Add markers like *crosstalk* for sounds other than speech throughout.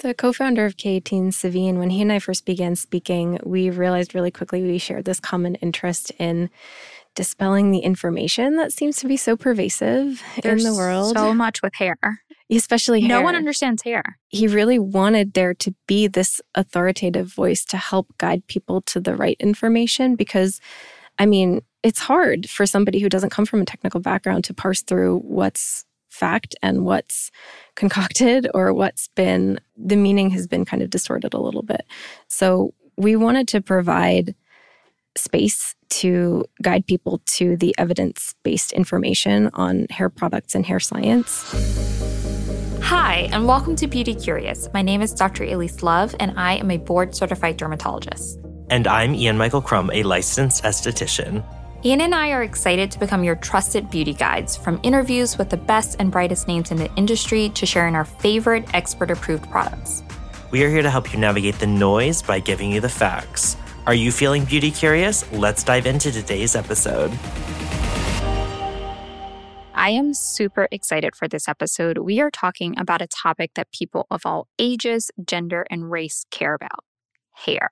The co founder of K18, Suveen, when he and I first began speaking, we realized really quickly we shared this common interest in dispelling the information that seems to be so pervasive There's in the world. So much with hair. Especially hair. No one understands hair. He really wanted there to be this authoritative voice to help guide people to the right information because, I mean, it's hard for somebody who doesn't come from a technical background to parse through what's fact and what's concocted or what's been the meaning has been kind of distorted a little bit. So we wanted to provide space to guide people to the evidence based information on hair products and hair science. Hi, and welcome to Beauty Curious. My name is Dr. Elyse Love, and I am a board certified dermatologist. And I'm Ian Michael Crumm, a licensed esthetician. Ian and I are excited to become your trusted beauty guides, from interviews with the best and brightest names in the industry to sharing our favorite expert approved products. We are here to help you navigate the noise by giving you the facts. Are you feeling beauty curious? Let's dive into today's episode. I am super excited for this episode. We are talking about a topic that people of all ages, gender, and race care about hair.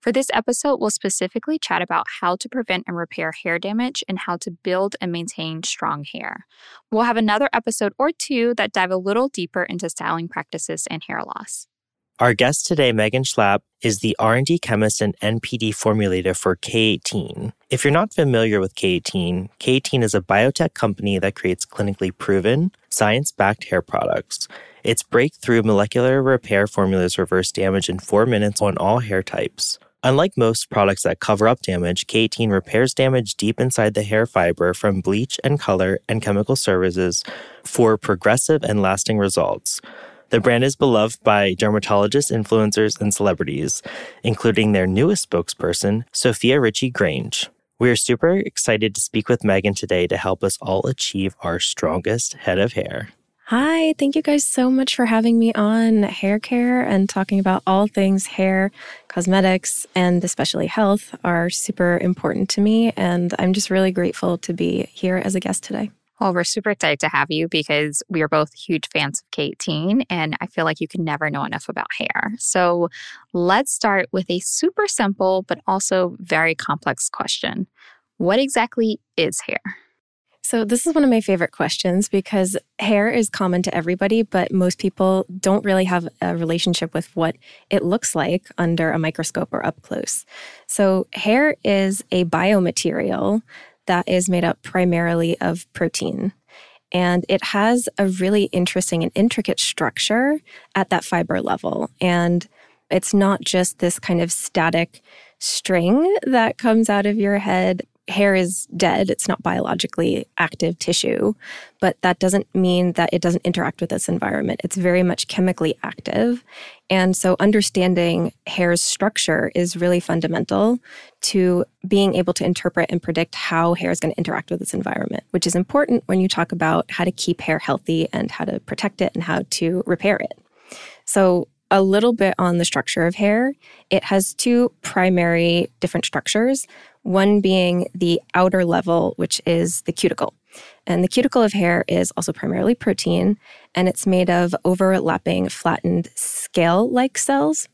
For this episode, we'll specifically chat about how to prevent and repair hair damage and how to build and maintain strong hair. We'll have another episode or two that dive a little deeper into styling practices and hair loss. Our guest today, Meagan Schlapp, is the R&D chemist and NPD formulator for K18. If you're not familiar with K18, K18 is a biotech company that creates clinically proven, science-backed hair products. Its breakthrough molecular repair formulas reverse damage in 4 minutes on all hair types. Unlike most products that cover up damage, K18 repairs damage deep inside the hair fiber from bleach and color and chemical services for progressive and lasting results. The brand is beloved by dermatologists, influencers, and celebrities, including their newest spokesperson, Sofia Richie Grainge. We are super excited to speak with Meagan today to help us all achieve our strongest head of hair. Hi, thank you guys so much for having me on hair care and talking about all things hair, cosmetics, and especially health are super important to me. And I'm just really grateful to be here as a guest today. Well, we're super excited to have you because we are both huge fans of K18, and I feel like you can never know enough about hair. So let's start with a super simple but also very complex question What exactly is hair? So, this is one of my favorite questions because hair is common to everybody, but most people don't really have a relationship with what it looks like under a microscope or up close. So, hair is a biomaterial that is made up primarily of protein. And it has a really interesting and intricate structure at that fiber level. And it's not just this kind of static string that comes out of your head hair is dead, it's not biologically active tissue, but that doesn't mean that it doesn't interact with its environment. It's very much chemically active. And so understanding hair's structure is really fundamental to being able to interpret and predict how hair is going to interact with its environment, which is important when you talk about how to keep hair healthy and how to protect it and how to repair it. So, a little bit on the structure of hair. It has two primary different structures one being the outer level, which is the cuticle. And the cuticle of hair is also primarily protein, and it's made of overlapping flattened scale like cells.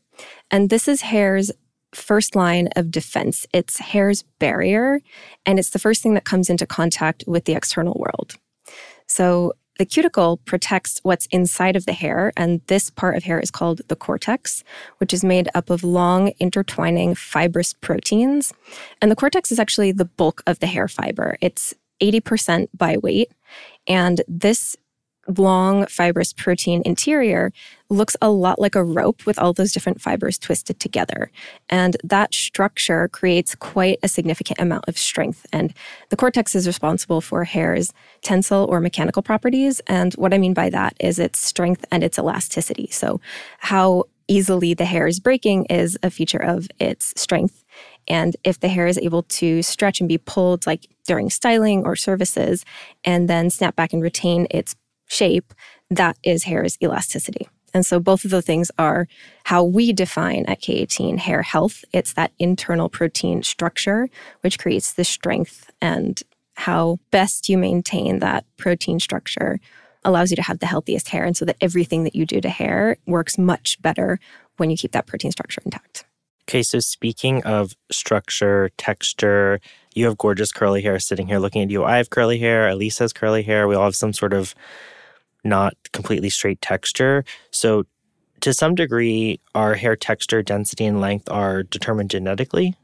And this is hair's first line of defense. It's hair's barrier, and it's the first thing that comes into contact with the external world. So the cuticle protects what's inside of the hair, and this part of hair is called the cortex, which is made up of long, intertwining fibrous proteins. And the cortex is actually the bulk of the hair fiber. It's 80% by weight. And this long fibrous protein interior looks a lot like a rope with all those different fibers twisted together. And that structure creates quite a significant amount of strength. And the cortex is responsible for hair's tensile or mechanical properties. And what I mean by that is its strength and its elasticity. So, how easily the hair is breaking is a feature of its strength. And if the hair is able to stretch and be pulled, like during styling or services, and then snap back and retain its shape, that is hair's elasticity. And so both of those things are how we define at K18 hair health. It's that internal protein structure, which creates the strength and how best you maintain that protein structure allows you to have the healthiest hair. And so that everything that you do to hair works much better when you keep that protein structure intact. Okay, so speaking of structure, texture, you have gorgeous curly hair sitting here looking at you. I have curly hair. Elyse has curly hair. We all have some sort of not completely straight texture. So, to some degree, our hair texture, density, and length are determined genetically.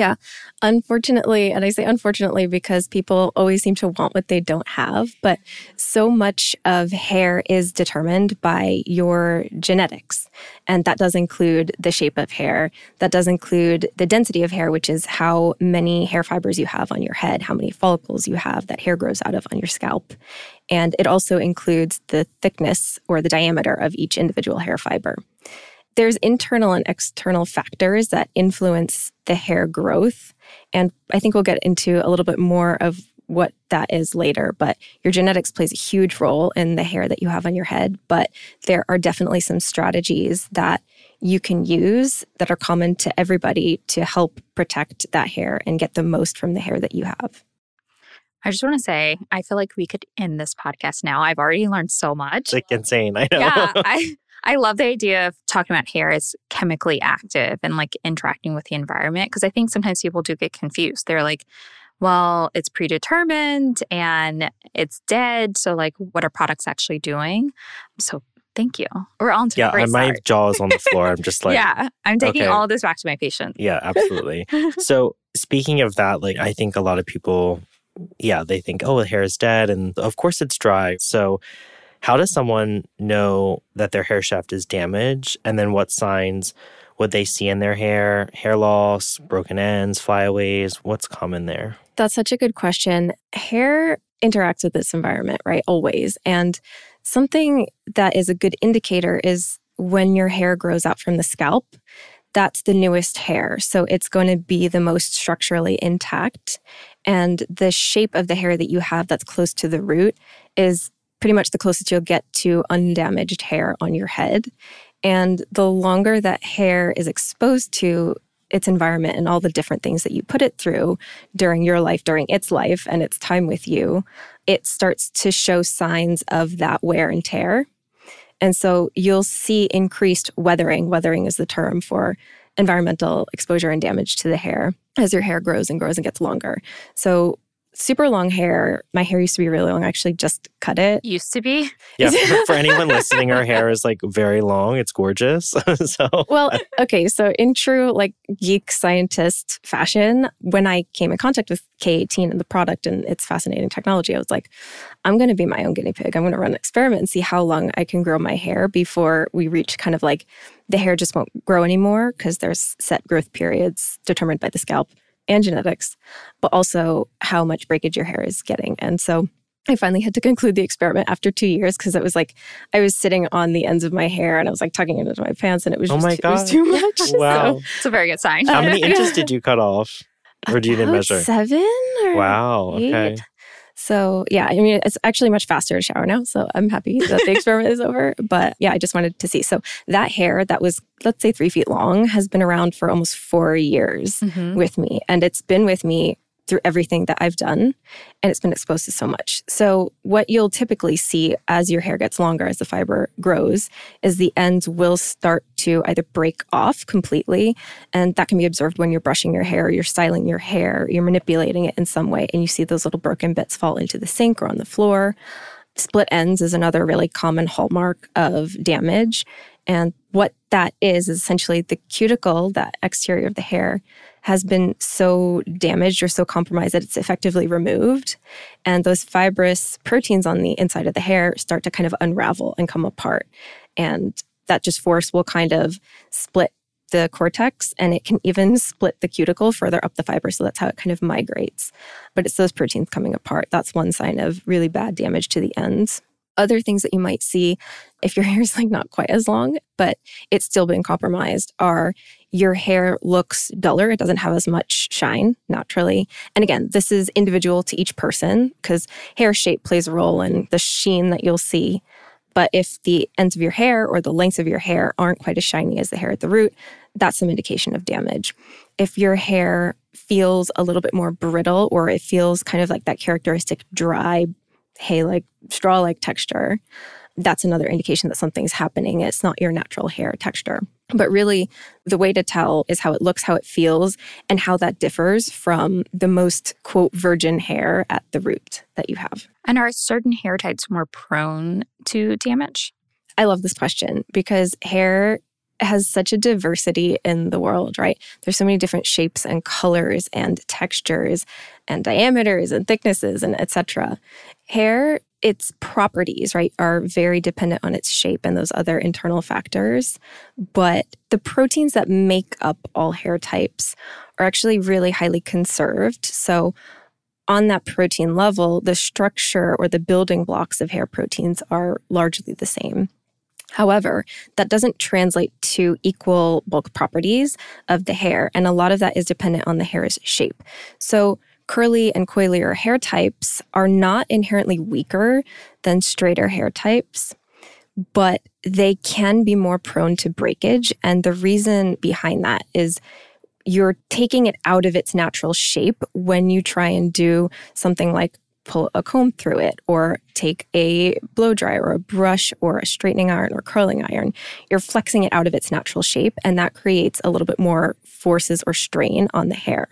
Yeah. Unfortunately, and I say unfortunately because people always seem to want what they don't have, but so much of hair is determined by your genetics. And that does include the shape of hair. That does include the density of hair, which is how many hair fibers you have on your head, how many follicles you have that hair grows out of on your scalp. And it also includes the thickness or the diameter of each individual hair fiber there's internal and external factors that influence the hair growth. And I think we'll get into a little bit more of what that is later, but your genetics plays a huge role in the hair that you have on your head. But there are definitely some strategies that you can use that are common to everybody to help protect that hair and get the most from the hair that you have. I just want to say, I feel like we could end this podcast now. I've already learned so much. It's like insane. I know. Yeah, *laughs* I, I love the idea of talking about hair as chemically active and like interacting with the environment because I think sometimes people do get confused. They're like, well, it's predetermined and it's dead. So, like, what are products actually doing? So, thank you. We're on to yeah. My start. jaw is on the *laughs* floor. I'm just like, yeah, I'm taking okay. all this back to my patient. Yeah, absolutely. *laughs* so, speaking of that, like, I think a lot of people, yeah, they think, oh, the hair is dead, and of course it's dry. So, how does someone know that their hair shaft is damaged? And then what signs would they see in their hair? Hair loss, broken ends, flyaways? What's common there? That's such a good question. Hair interacts with this environment, right? Always. And something that is a good indicator is when your hair grows out from the scalp. That's the newest hair. So it's going to be the most structurally intact. And the shape of the hair that you have that's close to the root is pretty much the closest you'll get to undamaged hair on your head. And the longer that hair is exposed to its environment and all the different things that you put it through during your life, during its life and its time with you, it starts to show signs of that wear and tear. And so you'll see increased weathering. Weathering is the term for environmental exposure and damage to the hair as your hair grows and grows and gets longer. So super long hair. My hair used to be really long. I actually just cut it. Used to be. *laughs* Yeah. For, for anyone listening, our hair is like very long. It's gorgeous. *laughs* so Well, okay. So in true like geek scientist fashion, when I came in contact with K18 and the product and its fascinating technology, I was like, I'm going to be my own guinea pig. I'm going to run an experiment and see how long I can grow my hair before we reach kind of like the hair just won't grow anymore because there's set growth periods determined by the scalp and genetics, but also how much breakage your hair is getting. And so I finally had to conclude the experiment after two years because it was like I was sitting on the ends of my hair and I was like tucking it into my pants and it was Oh just my it was too much. *laughs* Wow. So, It's a very good sign. How many *laughs* inches did you cut off? Or do you didn't measure? Seven or Wow. Okay. So yeah, I mean it's actually much faster to shower now. So I'm happy that the *laughs* experiment is over. But yeah, I just wanted to see. So that hair that was let's say three feet long has been around for almost four years Mhm. with me, and it's been with me through everything that I've done, and it's been exposed to so much. So what you'll typically see as your hair gets longer, as the fiber grows, is the ends will start to either break off completely, and that can be observed when you're brushing your hair, you're styling your hair, you're manipulating it in some way, and you see those little broken bits fall into the sink or on the floor. Split ends is another really common hallmark of damage. And what that is, is essentially the cuticle, that exterior of the hair, has been so damaged or so compromised that it's effectively removed. And those fibrous proteins on the inside of the hair start to kind of unravel and come apart. And that just force will kind of split the cortex and it can even split the cuticle further up the fiber. So that's how it kind of migrates. But it's those proteins coming apart. That's one sign of really bad damage to the ends. Other things that you might see if your *laughs* hair is like not quite as long, but it's still been compromised are your hair looks duller. It doesn't have as much shine naturally. And again, this is individual to each person because hair shape plays a role in the sheen that you'll see. But if the ends of your hair or the lengths of your hair aren't quite as shiny as the hair at the root, that's some indication of damage. If your hair feels a little bit more brittle or it feels kind of like that characteristic dry hay like, straw like texture, that's another indication that something's happening. It's not your natural hair texture. But really, the way to tell is how it looks, how it feels, and how that differs from the most, quote, virgin hair at the root that you have. And are certain hair types more prone to damage? I love this question because hair has such a diversity in the world, right? There's so many different shapes and colors and textures and diameters and thicknesses and etc. Hair its properties, right, are very dependent on its shape and those other internal factors. But the proteins that make up all hair types are actually really highly conserved. So, on that protein level, the structure or the building blocks of hair proteins are largely the same. However, that doesn't translate to equal bulk properties of the hair, and a lot of that is dependent on the hair's shape. So, curly and coilier hair types are not inherently weaker than straighter hair types, but they can be more prone to breakage. And the reason behind that is you're taking it out of its natural shape when you try and do something like pull a comb through it or take a blow dryer or a brush or a straightening iron or curling iron. You're flexing it out of its natural shape, and that creates a little bit more forces or strain on the hair.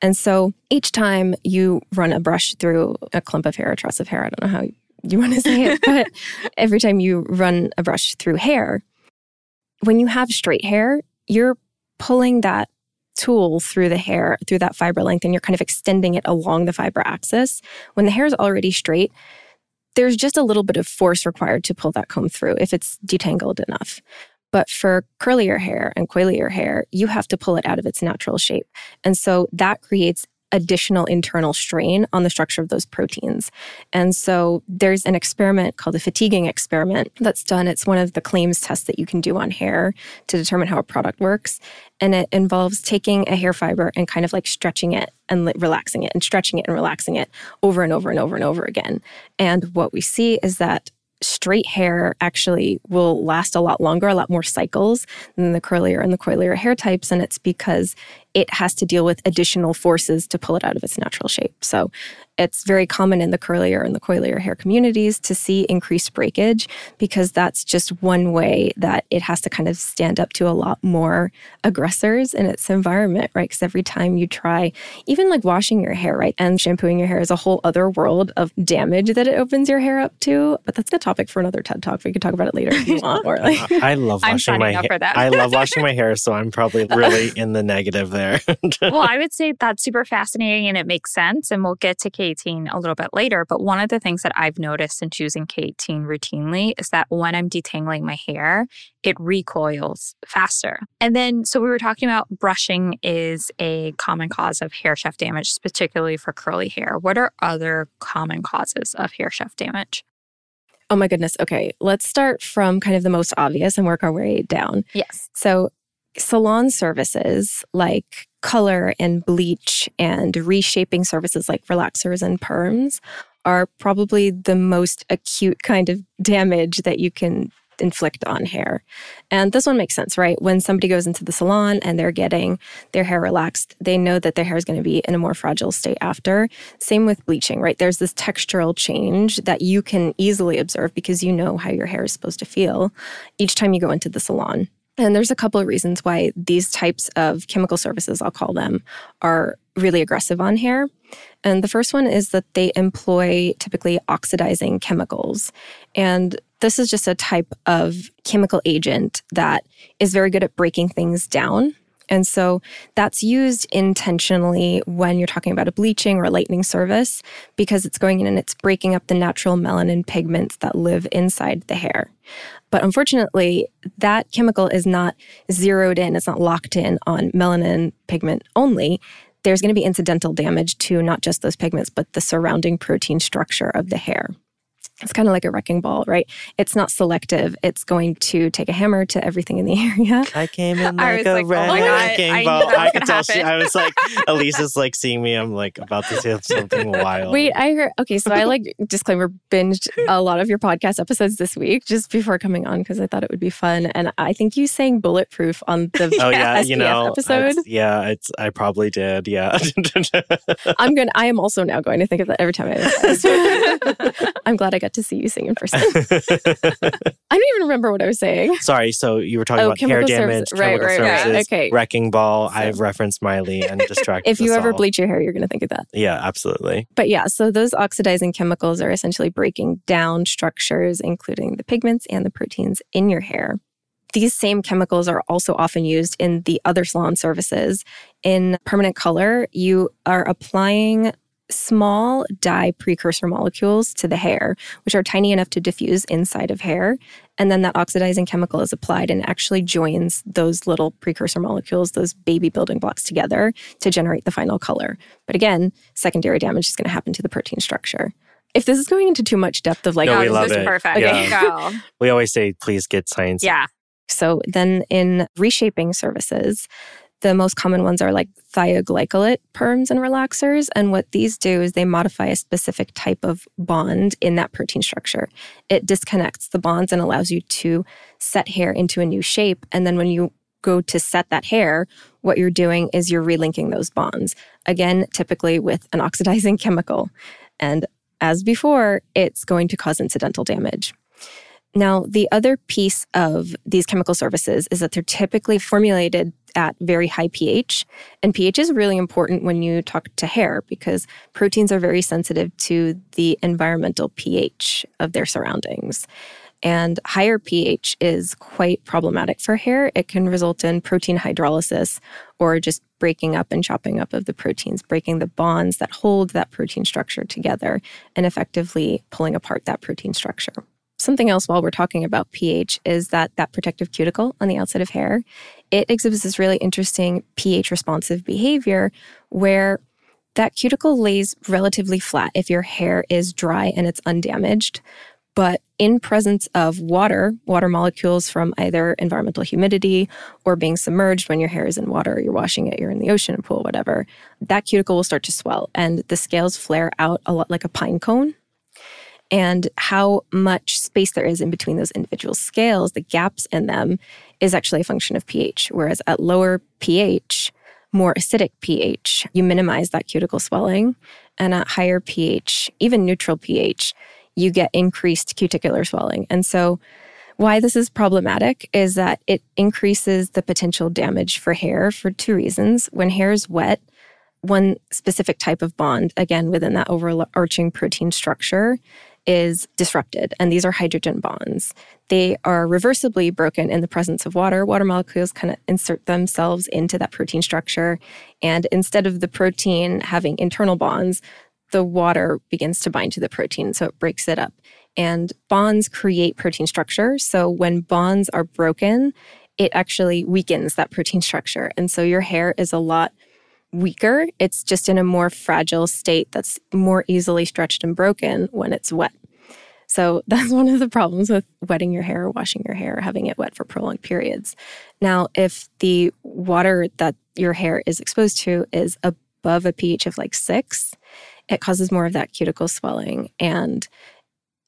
And so each time you run a brush through a clump of hair, a truss of hair, I don't know how you want to say it, *laughs* but every time you run a brush through hair, when you have straight hair, you're pulling that tool through the hair, through that fiber length, and you're kind of extending it along the fiber axis. When the hair is already straight, there's just a little bit of force required to pull that comb through if it's detangled enough. But for curlier hair and coilier hair, you have to pull it out of its natural shape. And so that creates additional internal strain on the structure of those proteins. And so there's an experiment called the fatiguing experiment that's done. It's one of the claims tests that you can do on hair to determine how a product works. And it involves taking a hair fiber and kind of like stretching it and relaxing it and stretching it and relaxing it over and over and over and over again. And what we see is that straight hair actually will last a lot longer, a lot more cycles than the curlier and the coilier hair types. And it's because it has to deal with additional forces to pull it out of its natural shape. So it's very common in the curlier and the coilier hair communities to see increased breakage because that's just one way that it has to kind of stand up to a lot more aggressors in its environment, right? Because every time you try, even like washing your hair, right, and shampooing your hair is a whole other world of damage that it opens your hair up to. But that's a topic for another TED talk. We could talk about it later if you *laughs* want. Or like, I love washing my hair. I love *laughs* washing my hair, so I'm probably really in the negative there there. *laughs* Uh, well, I would say that's super fascinating and it makes sense. And we'll get to K18 a little bit later. But one of the things that I've noticed in choosing K18 routinely is that when I'm detangling my hair, it recoils faster. And then, so we were talking about brushing is a common cause of hair shaft damage, particularly for curly hair. What are other common causes of hair shaft damage? Oh my goodness. Okay, let's start from kind of the most obvious and work our way down. Yes. So, salon services like color and bleach and reshaping services like relaxers and perms are probably the most acute kind of damage that you can inflict on hair. And this one makes sense, right? When somebody goes into the salon and they're getting their hair relaxed, they know that their hair is going to be in a more fragile state after. Same with bleaching, right? There's this textural change that you can easily observe because you know how your hair is supposed to feel each time you go into the salon. And there's a couple of reasons why these types of chemical services, I'll call them, are really aggressive on hair. And the first one is that they employ typically oxidizing chemicals. And this is just a type of chemical agent that is very good at breaking things down. And so that's used intentionally when you're talking about a bleaching or a lightening service because it's going in and it's breaking up the natural melanin pigments that live inside the hair. But unfortunately, that chemical is not zeroed in, it's not locked in on melanin pigment only. There's going to be incidental damage to not just those pigments, but the surrounding protein structure of the hair. It's kind of like a wrecking ball, right? It's not selective. It's going to take a hammer to everything in the *laughs* area. I came in *laughs* like a like, oh wrecking God, I ball. I, was could gonna tell she. I was like, *laughs* Elisa's like seeing me. I'm like about to say something wild. Wait, I heard. Okay, so I like disclaimer binged a lot of your podcast episodes this week just before coming on because I thought it would be fun, and I think you sang "Bulletproof" on the Oh yeah, you know, episode. it's- yeah, it's I probably did. Yeah, I'm going. to I am also now going to think of that every time I. I'm glad I got to see you sing in person. *laughs* I don't even remember what I was saying. Sorry, so you were talking Oh, about hair damage, services. Right, chemical right, right. services, Okay. wrecking ball. So- I've referenced Miley and *laughs* distracted. If you ever all. bleach your hair, you're going to think of that. yeah, absolutely. But yeah, so those oxidizing chemicals are essentially breaking down structures, including the pigments and the proteins in your hair. These same chemicals are also often used in the other salon services. In permanent color, you are applying small dye precursor molecules to the hair, which are tiny enough to diffuse inside of hair. And then that oxidizing chemical is applied and actually joins those little precursor molecules, those baby building blocks together to generate the final color. But again, secondary damage is going to happen to the protein structure. If this is going into too much depth of like, No, no, we oh, this love is it. perfect. Yeah. Go. *laughs* We always say, please get science. Yeah. So then in reshaping services, the most common ones are like thioglycolate perms and relaxers. And what these do is they modify a specific type of bond in that protein structure. It disconnects the bonds and allows you to set hair into a new shape. And then when you go to set that hair, what you're doing is you're relinking those bonds. Again, typically with an *laughs* oxidizing chemical. And as before, it's going to cause incidental damage. Now, the other piece of these chemical services is that they're typically formulated at very high pH. And pH is really important when you talk to hair because proteins are very sensitive to the environmental pH of their surroundings. And higher pH is quite problematic for hair. It can result in protein hydrolysis or just breaking up and chopping up of the proteins, breaking the bonds that hold that protein structure together and effectively pulling apart that protein structure. Something else while we're talking about pH is that that protective cuticle on the outside of hair, it exhibits this really interesting pH responsive behavior where that cuticle lays relatively flat if your hair is dry and it's undamaged. But in presence of water, water molecules from either environmental humidity or being submerged when your hair is in water, you're washing it, you're in the ocean, pool, whatever, that cuticle will start to swell and the scales flare out a lot like a pine cone and how much space there is in between those individual scales, the gaps in them, is actually a function of pH. Whereas at lower pH, more acidic pH, you minimize that cuticle swelling. And at higher pH, even neutral pH, you get increased cuticular swelling. And so, why this is problematic is that it increases the potential damage for hair for two reasons. When hair is wet, one specific type of bond, again, within that overarching protein structure, is disrupted. And these are hydrogen bonds. They are reversibly broken in the presence of water. Water molecules kind of insert themselves into that protein structure. And instead of the protein having internal bonds, the water begins to bind to the protein. So it breaks it up. And bonds create protein structure. So when bonds are broken, it actually weakens that protein structure. And so your hair is a lot weaker. It's just in a more fragile state that's more easily stretched and broken when it's wet. So *laughs* that's one of the problems with wetting your hair, washing your hair, having it wet for prolonged periods. Now, if the water that your hair is exposed to is above a pH of like six, it causes more of that cuticle swelling. And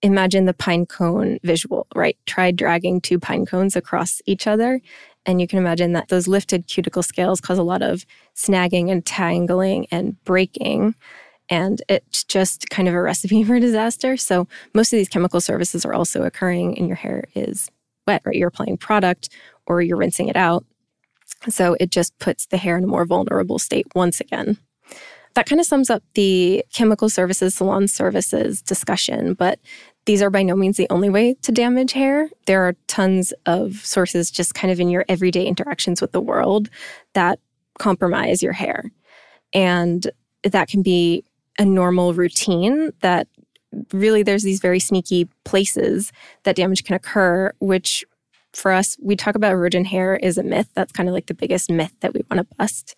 imagine the pine cone visual, right? Try dragging two pine cones across each other. And you can imagine that those lifted cuticle scales cause a lot of snagging and tangling and breaking. And it's just kind of a recipe *laughs* for disaster. So most of these chemical services are also occurring and your hair is wet, right? You're applying product or you're rinsing it out. So it just puts the hair in a more vulnerable state once again. That kind of sums up the chemical services, salon services discussion, but these are by no means the only way to damage hair. There are tons of sources just kind of in your everyday interactions with the world that compromise your hair. And that can be a normal routine that really there's these very sneaky places that damage can occur, which for us, we talk about virgin hair is a myth. That's kind of like the biggest myth that we want to bust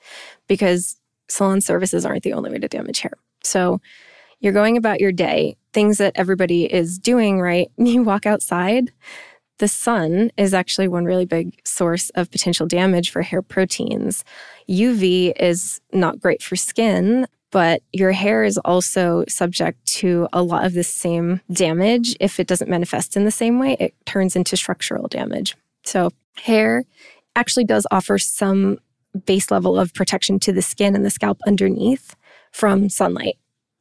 because salon services aren't the only way to damage hair. So you're going about your day, things that everybody is doing, right? *laughs* You walk outside, the sun is actually one really big source of potential damage for hair proteins. UV is not great for skin, but your hair is also subject to a lot of the same damage. If it doesn't manifest in the same way, it turns into structural damage. So, hair actually does offer some base level of protection to the skin and the scalp underneath from sunlight.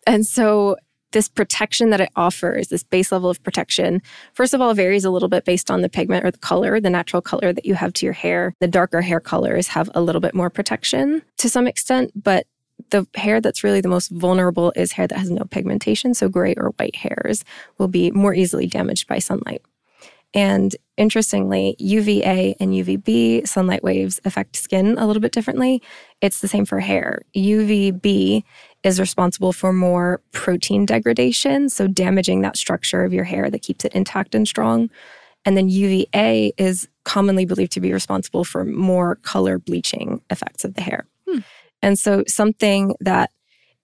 And so, this protection that it offers, this base level of protection, first of all, varies a little bit based on the pigment or the color, the natural color that you have to your hair. The darker hair colors have a little bit more protection to some extent, but the hair that's really the most vulnerable is hair that has no pigmentation. So, gray or white hairs will be more easily damaged by sunlight. And interestingly, UVA and UVB sunlight waves affect skin a little bit differently. It's the same for hair. UVB is responsible for more protein degradation, so damaging that structure of your hair that keeps it intact and strong. And then UVA is commonly believed to be responsible for more color bleaching effects of the hair. Hmm. And so, something that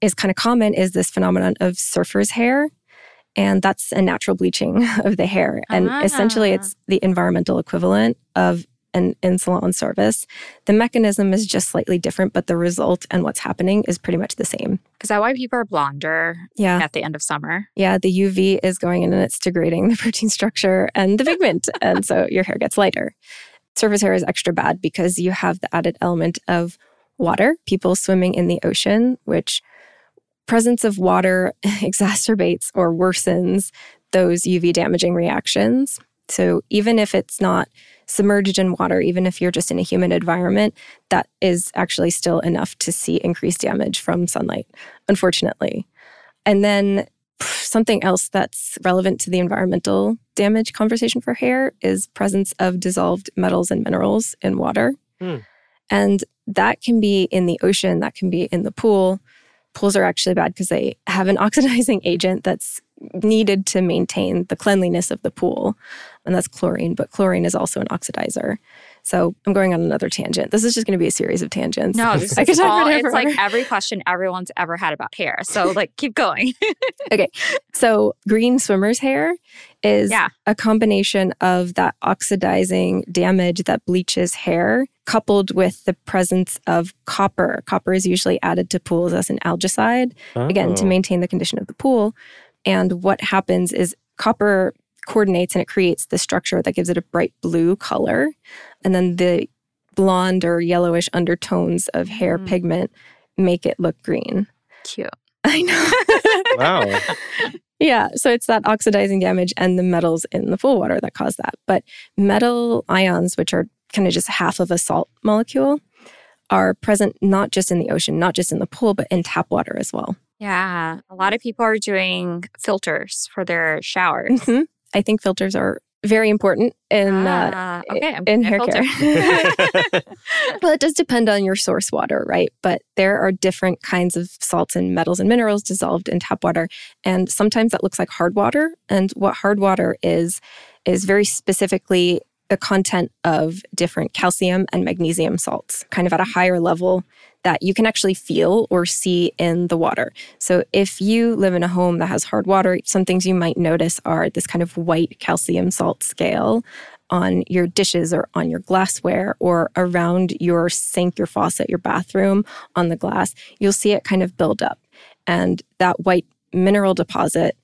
is kind of common is this phenomenon of surfer's hair. And that's a natural bleaching *laughs* of the hair. And ah. essentially, it's the environmental equivalent of an in salon service. The mechanism is just slightly different, but the result and what's happening is pretty much the same. Is that why people are blonder yeah. at the end of summer? Yeah, the UV is going in and it's degrading the *laughs* protein structure and the pigment. *laughs* and so your hair gets lighter. Surfer's hair is extra bad because you have the added element of water, people swimming in the ocean, which presence of water *laughs* exacerbates or worsens those UV damaging reactions. So even if it's not submerged in water, even if you're just in a humid environment, that is actually still enough to see increased damage from sunlight, unfortunately. And then something else that's relevant to the environmental damage conversation for hair is presence of dissolved metals and minerals in water. Mm. And that can be in the ocean, that can be in the pool. Pools are actually bad because they have an *laughs* oxidizing agent that's needed to maintain the cleanliness of the pool, and that's chlorine, but chlorine is also an oxidizer. So I'm going on another tangent. This is just going to be a series of tangents. No, *laughs* this I is all, it's like every question everyone's ever had about hair. So like keep going. *laughs* okay. So green swimmer's hair is yeah. a combination of that oxidizing damage that bleaches hair coupled with the presence of copper. Copper is usually added to pools as an algicide, oh. again, to oh. maintain the condition of the pool. And what happens is copper coordinates and it creates the structure that gives it a bright blue color. And then the blonde or yellowish undertones of hair mm. pigment make it look green. Cute. *laughs* I know. wow. Yeah, so it's that oxidizing damage and the metals in the pool water that cause that. But metal ions, which are kind of just half of a salt molecule, are present not just in the ocean, not just in the pool, but in tap water as well. Yeah, a lot of people are doing filters for their showers. Mm-hmm. I think filters are very important in uh, ah, uh, okay, in hair care. *laughs* *laughs* well, it does depend on your source water, right? But there are different kinds of salts and metals and minerals dissolved in tap water, and sometimes that looks like hard water. And what hard water is is very specifically the content of different calcium and magnesium salts, kind of at a higher level that you can actually feel or see in the water. So, if you live in a home that has hard water, some things you might notice are this kind of white calcium salt scale on your dishes or on your glassware or around your sink, your faucet, your bathroom on the glass. You'll see it kind of build up. And that white mineral deposit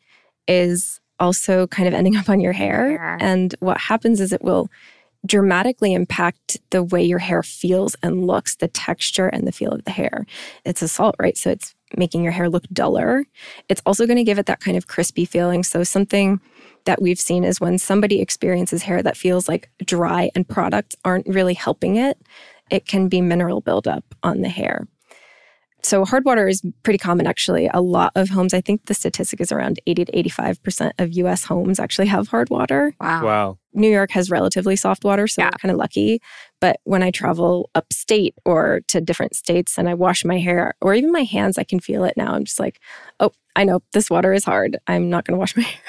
is also kind of ending *laughs* up on your hair. And what happens is it will dramatically impact the way your hair feels and looks, the texture and the feel of the hair. It's a salt, right? So it's making your hair look duller. It's also going to give it that kind of crispy feeling. So something that we've seen is when somebody experiences hair that feels like dry and products aren't really helping it, it can be mineral buildup on the hair. So hard water is pretty common actually. A lot of homes, I think the statistic is around 80 to 85% of US homes actually have hard water. Wow. Wow. New York has relatively soft water, so yeah. we're kind of lucky. But when I travel upstate or to different states and I wash my hair or even my hands, I can feel it now. I'm just like, oh, I know this water is hard. I'm not going to wash *laughs* my hair.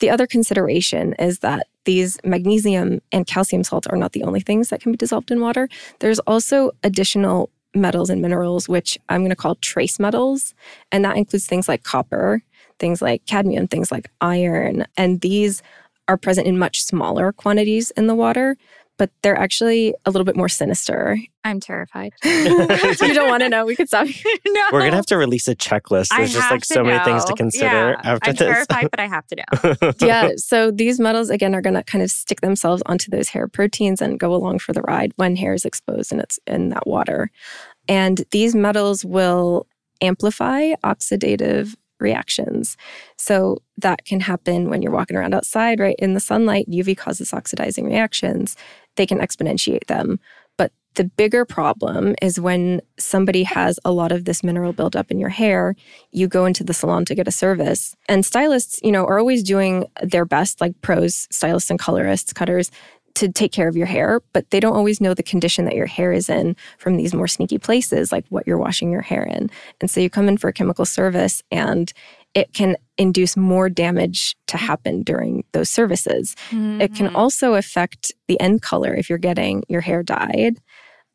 The other consideration is that these magnesium and calcium salts are not the only things that can be dissolved in water. There's also additional metals and minerals, which I'm going to call trace metals. And that includes things like copper things like cadmium, things like iron. And these are present in much smaller quantities in the water, but they're actually a little bit more sinister. I'm terrified. *laughs* *laughs* you don't want to know. We could stop. *laughs* no. We're gonna have to release a checklist. I There's just like so many things to consider Yeah, after I'm this. terrified, but I have to know. yeah. So these metals, again, are going to kind of stick themselves onto those hair proteins and go along for the ride when hair is exposed and it's in that water. And these metals will amplify oxidative reactions. So that can happen when you're walking around outside, right? In the sunlight, UV causes oxidizing reactions. They can exponentiate them. But the bigger problem is when somebody has a lot of this mineral buildup in your hair, you go into the salon to get a service. And stylists, you know, are always doing their best, like pros, stylists and colorists, cutters, to take care of your hair, but they don't always know the condition that your hair is in from these more sneaky places, like what you're washing your hair in. And so you come in for a chemical service and it can induce more damage to happen during those services. It can Mhm. also affect the end color if you're getting your hair dyed.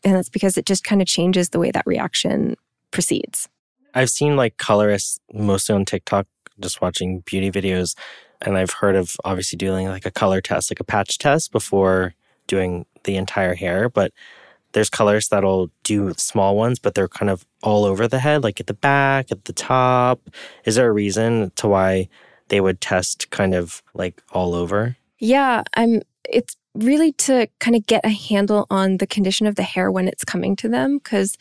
And that's because it just kind of changes the way that reaction proceeds. I've seen like colorists mostly on TikTok just watching beauty videos and I've heard of obviously doing like a color test, like a patch test before doing the entire hair, but there's colors that'll do small ones, but they're kind of all over the head, like at the back, at the top. Is there a reason to why they would test kind of like all over? Yeah, I'm it's really to kind of get a handle on the condition of the hair when it's coming to them cuz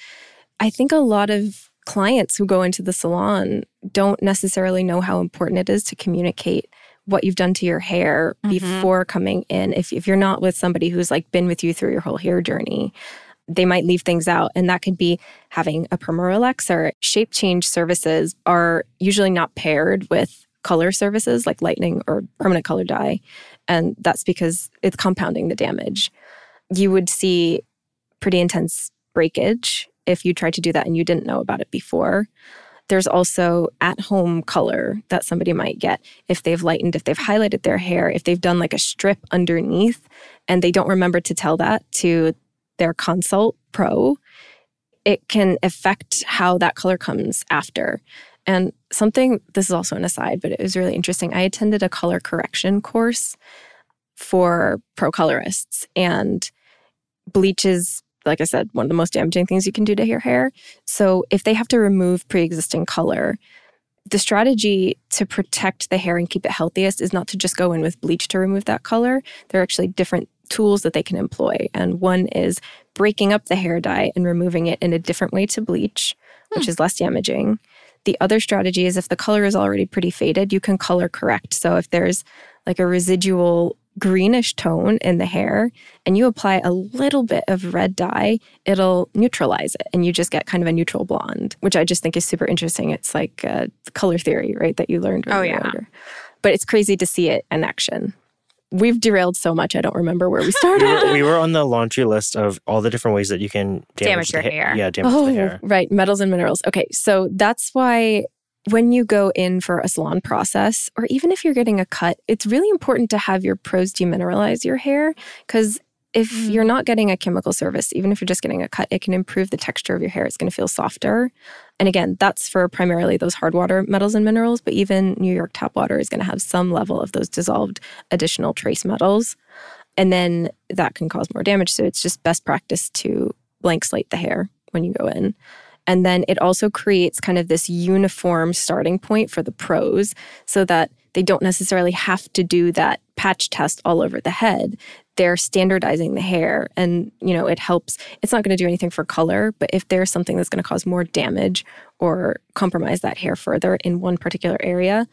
I think a lot of clients who go into the salon don't necessarily know how important it is to communicate what you've done to your hair Mhm. before coming in. If if you're not with somebody who's like been with you through your whole hair journey, they might leave things out and that could be having a perma relaxer. Shape change services are usually not paired with color services like lightning or permanent color dye. And that's because it's compounding the damage. You would see pretty intense breakage if you tried to do that and you didn't know about it before. There's also at home color that somebody might get if they've lightened, if they've highlighted their hair, if they've done like a strip underneath and they don't remember to tell that to their consult pro. It can affect how that color comes after. And something, this is also an aside, but it was really interesting. I attended a color correction course for pro colorists, and bleach is, like I said, one of the most damaging things you can do to your hair. So if they have to remove pre existing color, the strategy to protect the hair and keep it healthiest is not to just go in with bleach to remove that color. There are actually different tools that they can employ. And one is breaking up the hair dye and removing it in a different way to bleach, which hmm. is less damaging. The other strategy is if the color is already pretty faded, you can color correct. So if there's like a residual greenish tone in the hair and you apply a little bit of red dye, it'll neutralize it and you just get kind of a neutral blonde, which I just think is super interesting. It's like uh, color theory, right? That you learned when Oh, you yeah. younger. But it's crazy to see it in action. We've derailed so much, I don't remember where we *laughs* We started. were, we were on the laundry list of all the different ways that you can damage, Damage the your ha- hair. Yeah, damage oh, the hair. right. Metals and minerals. Okay. So that's why when you go in for a salon process, or even if you're getting a cut, it's really important to have your pros demineralize your hair. Because if Mm. you're not getting a chemical service, even if you're just getting a cut, it can improve the texture of your hair. It's going to feel softer. And again, that's for primarily those hard water metals and minerals, but even New York tap water is going to have some level of those dissolved additional trace metals. And then that can cause more damage. So it's just best practice to blank slate the hair when you go in. And then it also creates kind of this uniform starting point for the pros so that they don't necessarily have to do that patch test all over the head. They're standardizing the hair and, you know, it helps. It's not going to do anything for color, but if there's something that's going to cause more damage or compromise that hair further in one particular area,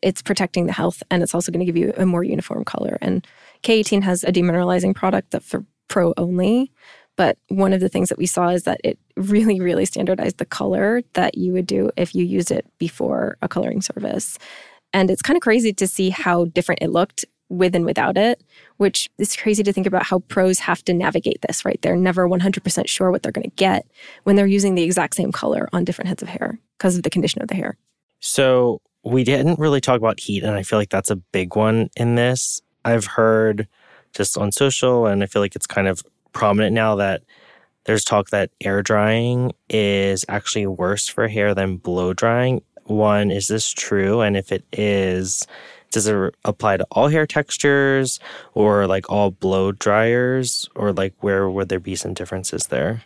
it's protecting the health and it's also going to give you a more uniform color. And K18 has a demineralizing product that for pro only. But one of the things that we saw is that it really, really standardized the color that you would do if you used it before a coloring service. And it's kind of crazy to see how different it looked with and without it, which is crazy to think about how pros have to navigate this, right? They're never 100% sure what they're going to get when they're using the exact same color on different heads of hair because of the condition of the hair. So we didn't really talk about heat, and I feel like that's a big one in this. I've heard just on social, and I feel like it's kind of prominent now that there's talk that air drying is actually worse for hair than blow drying. one, is this true? And if it is, does it apply to all hair textures or like all blow dryers or like where would there be some differences there?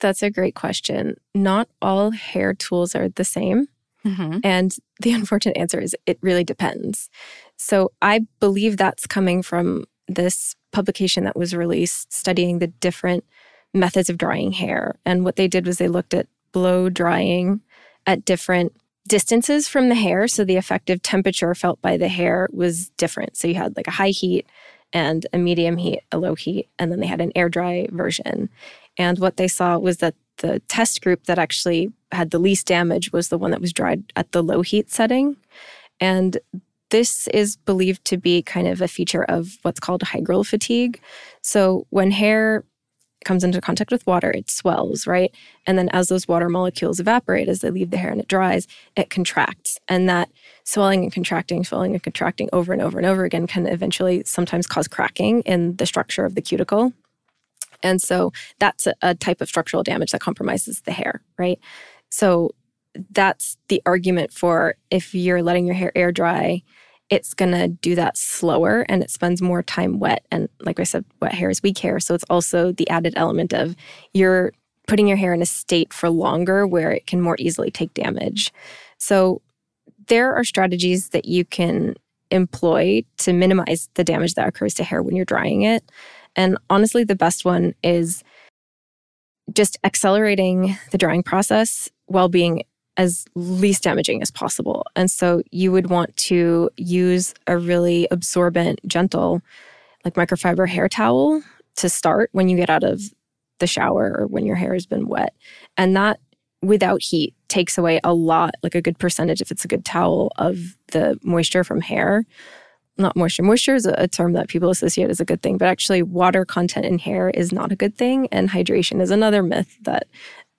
That's a great question. Not all hair tools are the same. Mm-hmm. And the *laughs* unfortunate answer is it really depends. So I believe that's coming from this publication that was released studying the different methods of drying hair. And what they did was they looked at blow drying at different distances from the hair. So the effective temperature felt by the hair was different. So you had like a high heat and a medium heat, a low heat, and then they had an air dry version. And what they saw was that the test group that actually had the least damage was the one that was dried at the low heat setting. And this is believed to be kind of a feature of what's called hygral fatigue. So when hair comes into contact with water, it swells, right? And then as those water molecules evaporate, as they leave the hair and it dries, it contracts. And that swelling and contracting, swelling and contracting over and over and over again can eventually sometimes cause cracking in the structure of the cuticle. And so that's a, a type of structural damage that compromises the hair, right? So that's the argument for if you're letting your hair air dry, it's going to do that slower and it spends more time wet. And like I said, wet hair is weak hair. So it's also the added element of you're putting your hair in a state for longer where it can more easily take damage. So there are strategies that you can employ to minimize the damage that occurs to hair when you're drying it. And honestly, the best one is just accelerating the drying process while being as least damaging as possible. And so you would want to use a really absorbent, gentle, like microfiber hair towel to start when you get out of the shower or when your hair has been wet. And that without heat takes away a lot, like a good percentage, if it's a good towel, of the moisture from hair. Not moisture. Moisture is a term that people associate as a good thing, but actually, water content in hair is not a good thing. And hydration is another myth that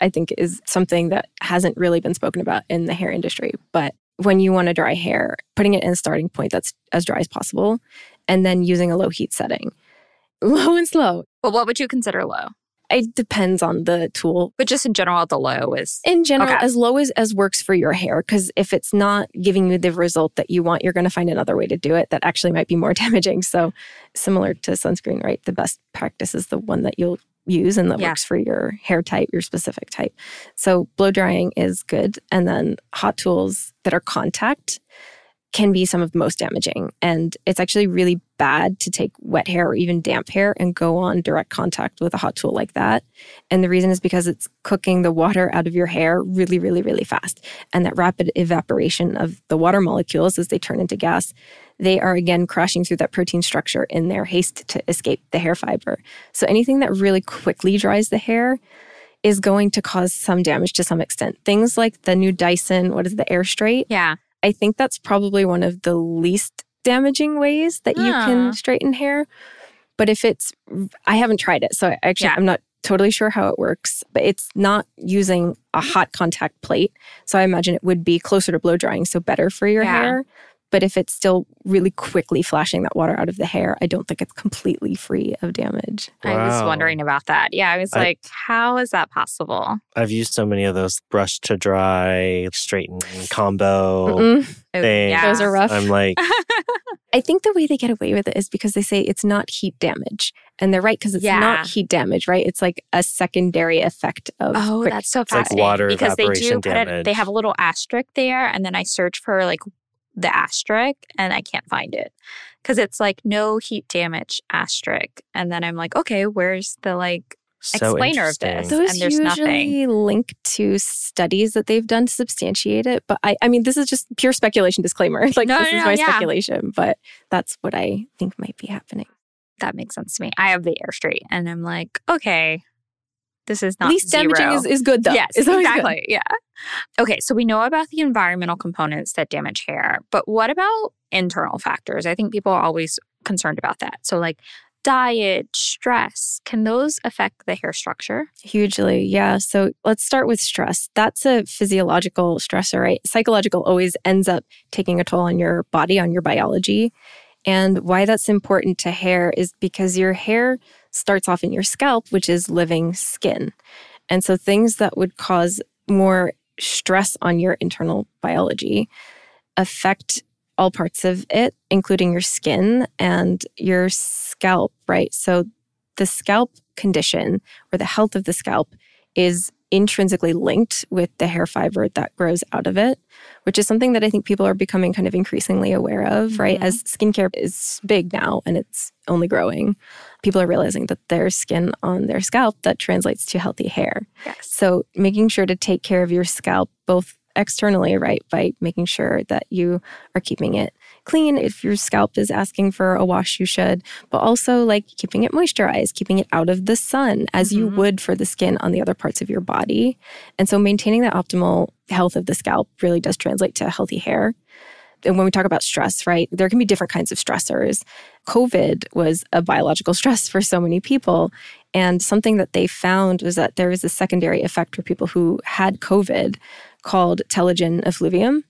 I think is something that hasn't really been spoken about in the hair industry. But when you want to dry hair, putting it in a starting point that's as dry as possible, and then using a low heat setting. *laughs* Low and slow. But what would you consider low? It depends on the tool. But just in general, the low is In general, Okay. as low as, as works for your hair, because if it's not giving you the result that you want, you're going to find another way to do it that actually might be more *laughs* damaging. So, similar to sunscreen, right? The best practice is the one that you'll use and that Yeah. works for your hair type, your specific type. So, blow drying is good. And then hot tools that are contact can be some of the most damaging. And it's actually really bad to take wet hair or even damp hair and go on direct contact with a hot tool like that. And the reason is because it's cooking the water out of your hair really, really, really fast. And that rapid evaporation of the water molecules as they turn into gas, they are again crashing through that protein structure in their haste to escape the hair fiber. So anything that really quickly dries the hair is going to cause some damage to some extent. Things like the new Dyson, what is the Airstrait? yeah. I think that's probably one of the least damaging ways that you can hmm. straighten hair. But if it's, I haven't tried it. So I actually, Yeah. I'm not totally sure how it works, but it's not using a hot contact plate. So I imagine it would be closer to blow drying, so better for your Yeah. hair. But if it's still really quickly flashing that water out of the hair, I don't think it's completely free of damage. I was wondering about that. Yeah, I was I- like, how is that possible? I've used so many of those brush to dry, straighten combo Mm-mm. Oh, things. yeah. Those are rough. I'm like, *laughs* I think the way they get away with it is because they say it's not heat damage. And they're right because it's Yeah. not heat damage, right? It's like a secondary effect of Oh, quick- that's so It's like water because they do evaporation put it, they have a little asterisk there, and then I search for like the asterisk, and I can't find it because it's like no heat damage asterisk, and then I'm like, okay, where's the like? so Explainer of this. interesting. Those and there's usually nothing. link to studies that they've done to substantiate it. But I, I mean, this is just pure speculation disclaimer. *laughs* Like No, this no, is no, my yeah. speculation, but that's what I think might be happening. That makes sense to me. I have the Airstrait, and I'm like, okay, this is not Least damaging is, is good though. Yes, always good. exactly. Yeah. Okay, so we know about the environmental components that damage hair, but what about internal factors? I think people are always concerned about that. So, like diet, stress, can those affect the hair structure? Hugely, yeah. So let's start with stress. That's a physiological stressor, right? Psychological always ends up taking a toll on your body, on your biology. And why that's important to hair is because your hair starts off in your scalp, which is living skin. And so things that would cause more stress on your internal biology affect all parts of it, including your skin and your scalp, right? So the scalp condition or the health of the scalp is intrinsically linked with the hair fiber that grows out of it, which is something that I think people are becoming kind of increasingly aware of, right? Mm-hmm. As skincare is big now and it's only growing, people are realizing that there's skin on their scalp that translates to healthy hair. Yes. So making sure to take care of your scalp both externally, right, by making sure that you are keeping it clean. If your scalp is asking for a wash, you should, but also like keeping it moisturized, keeping it out of the sun as mm-hmm. you would for the skin on the other parts of your body. And so maintaining that optimal health of the scalp really does translate to healthy hair. And when we talk about stress, right, there can be different kinds of stressors. COVID was a biological stress for so many people. And something that they found was that there was a secondary effect for people who had COVID called telogen effluvium,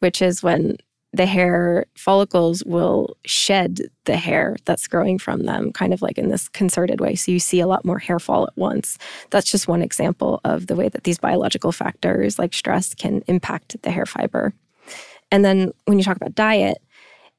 which is when the hair follicles will shed the hair that's growing from them, kind of like in this concerted way. So you see a lot more hair fall at once. That's just one example of the way that these biological factors like stress can impact the hair fiber. And then when you talk about diet,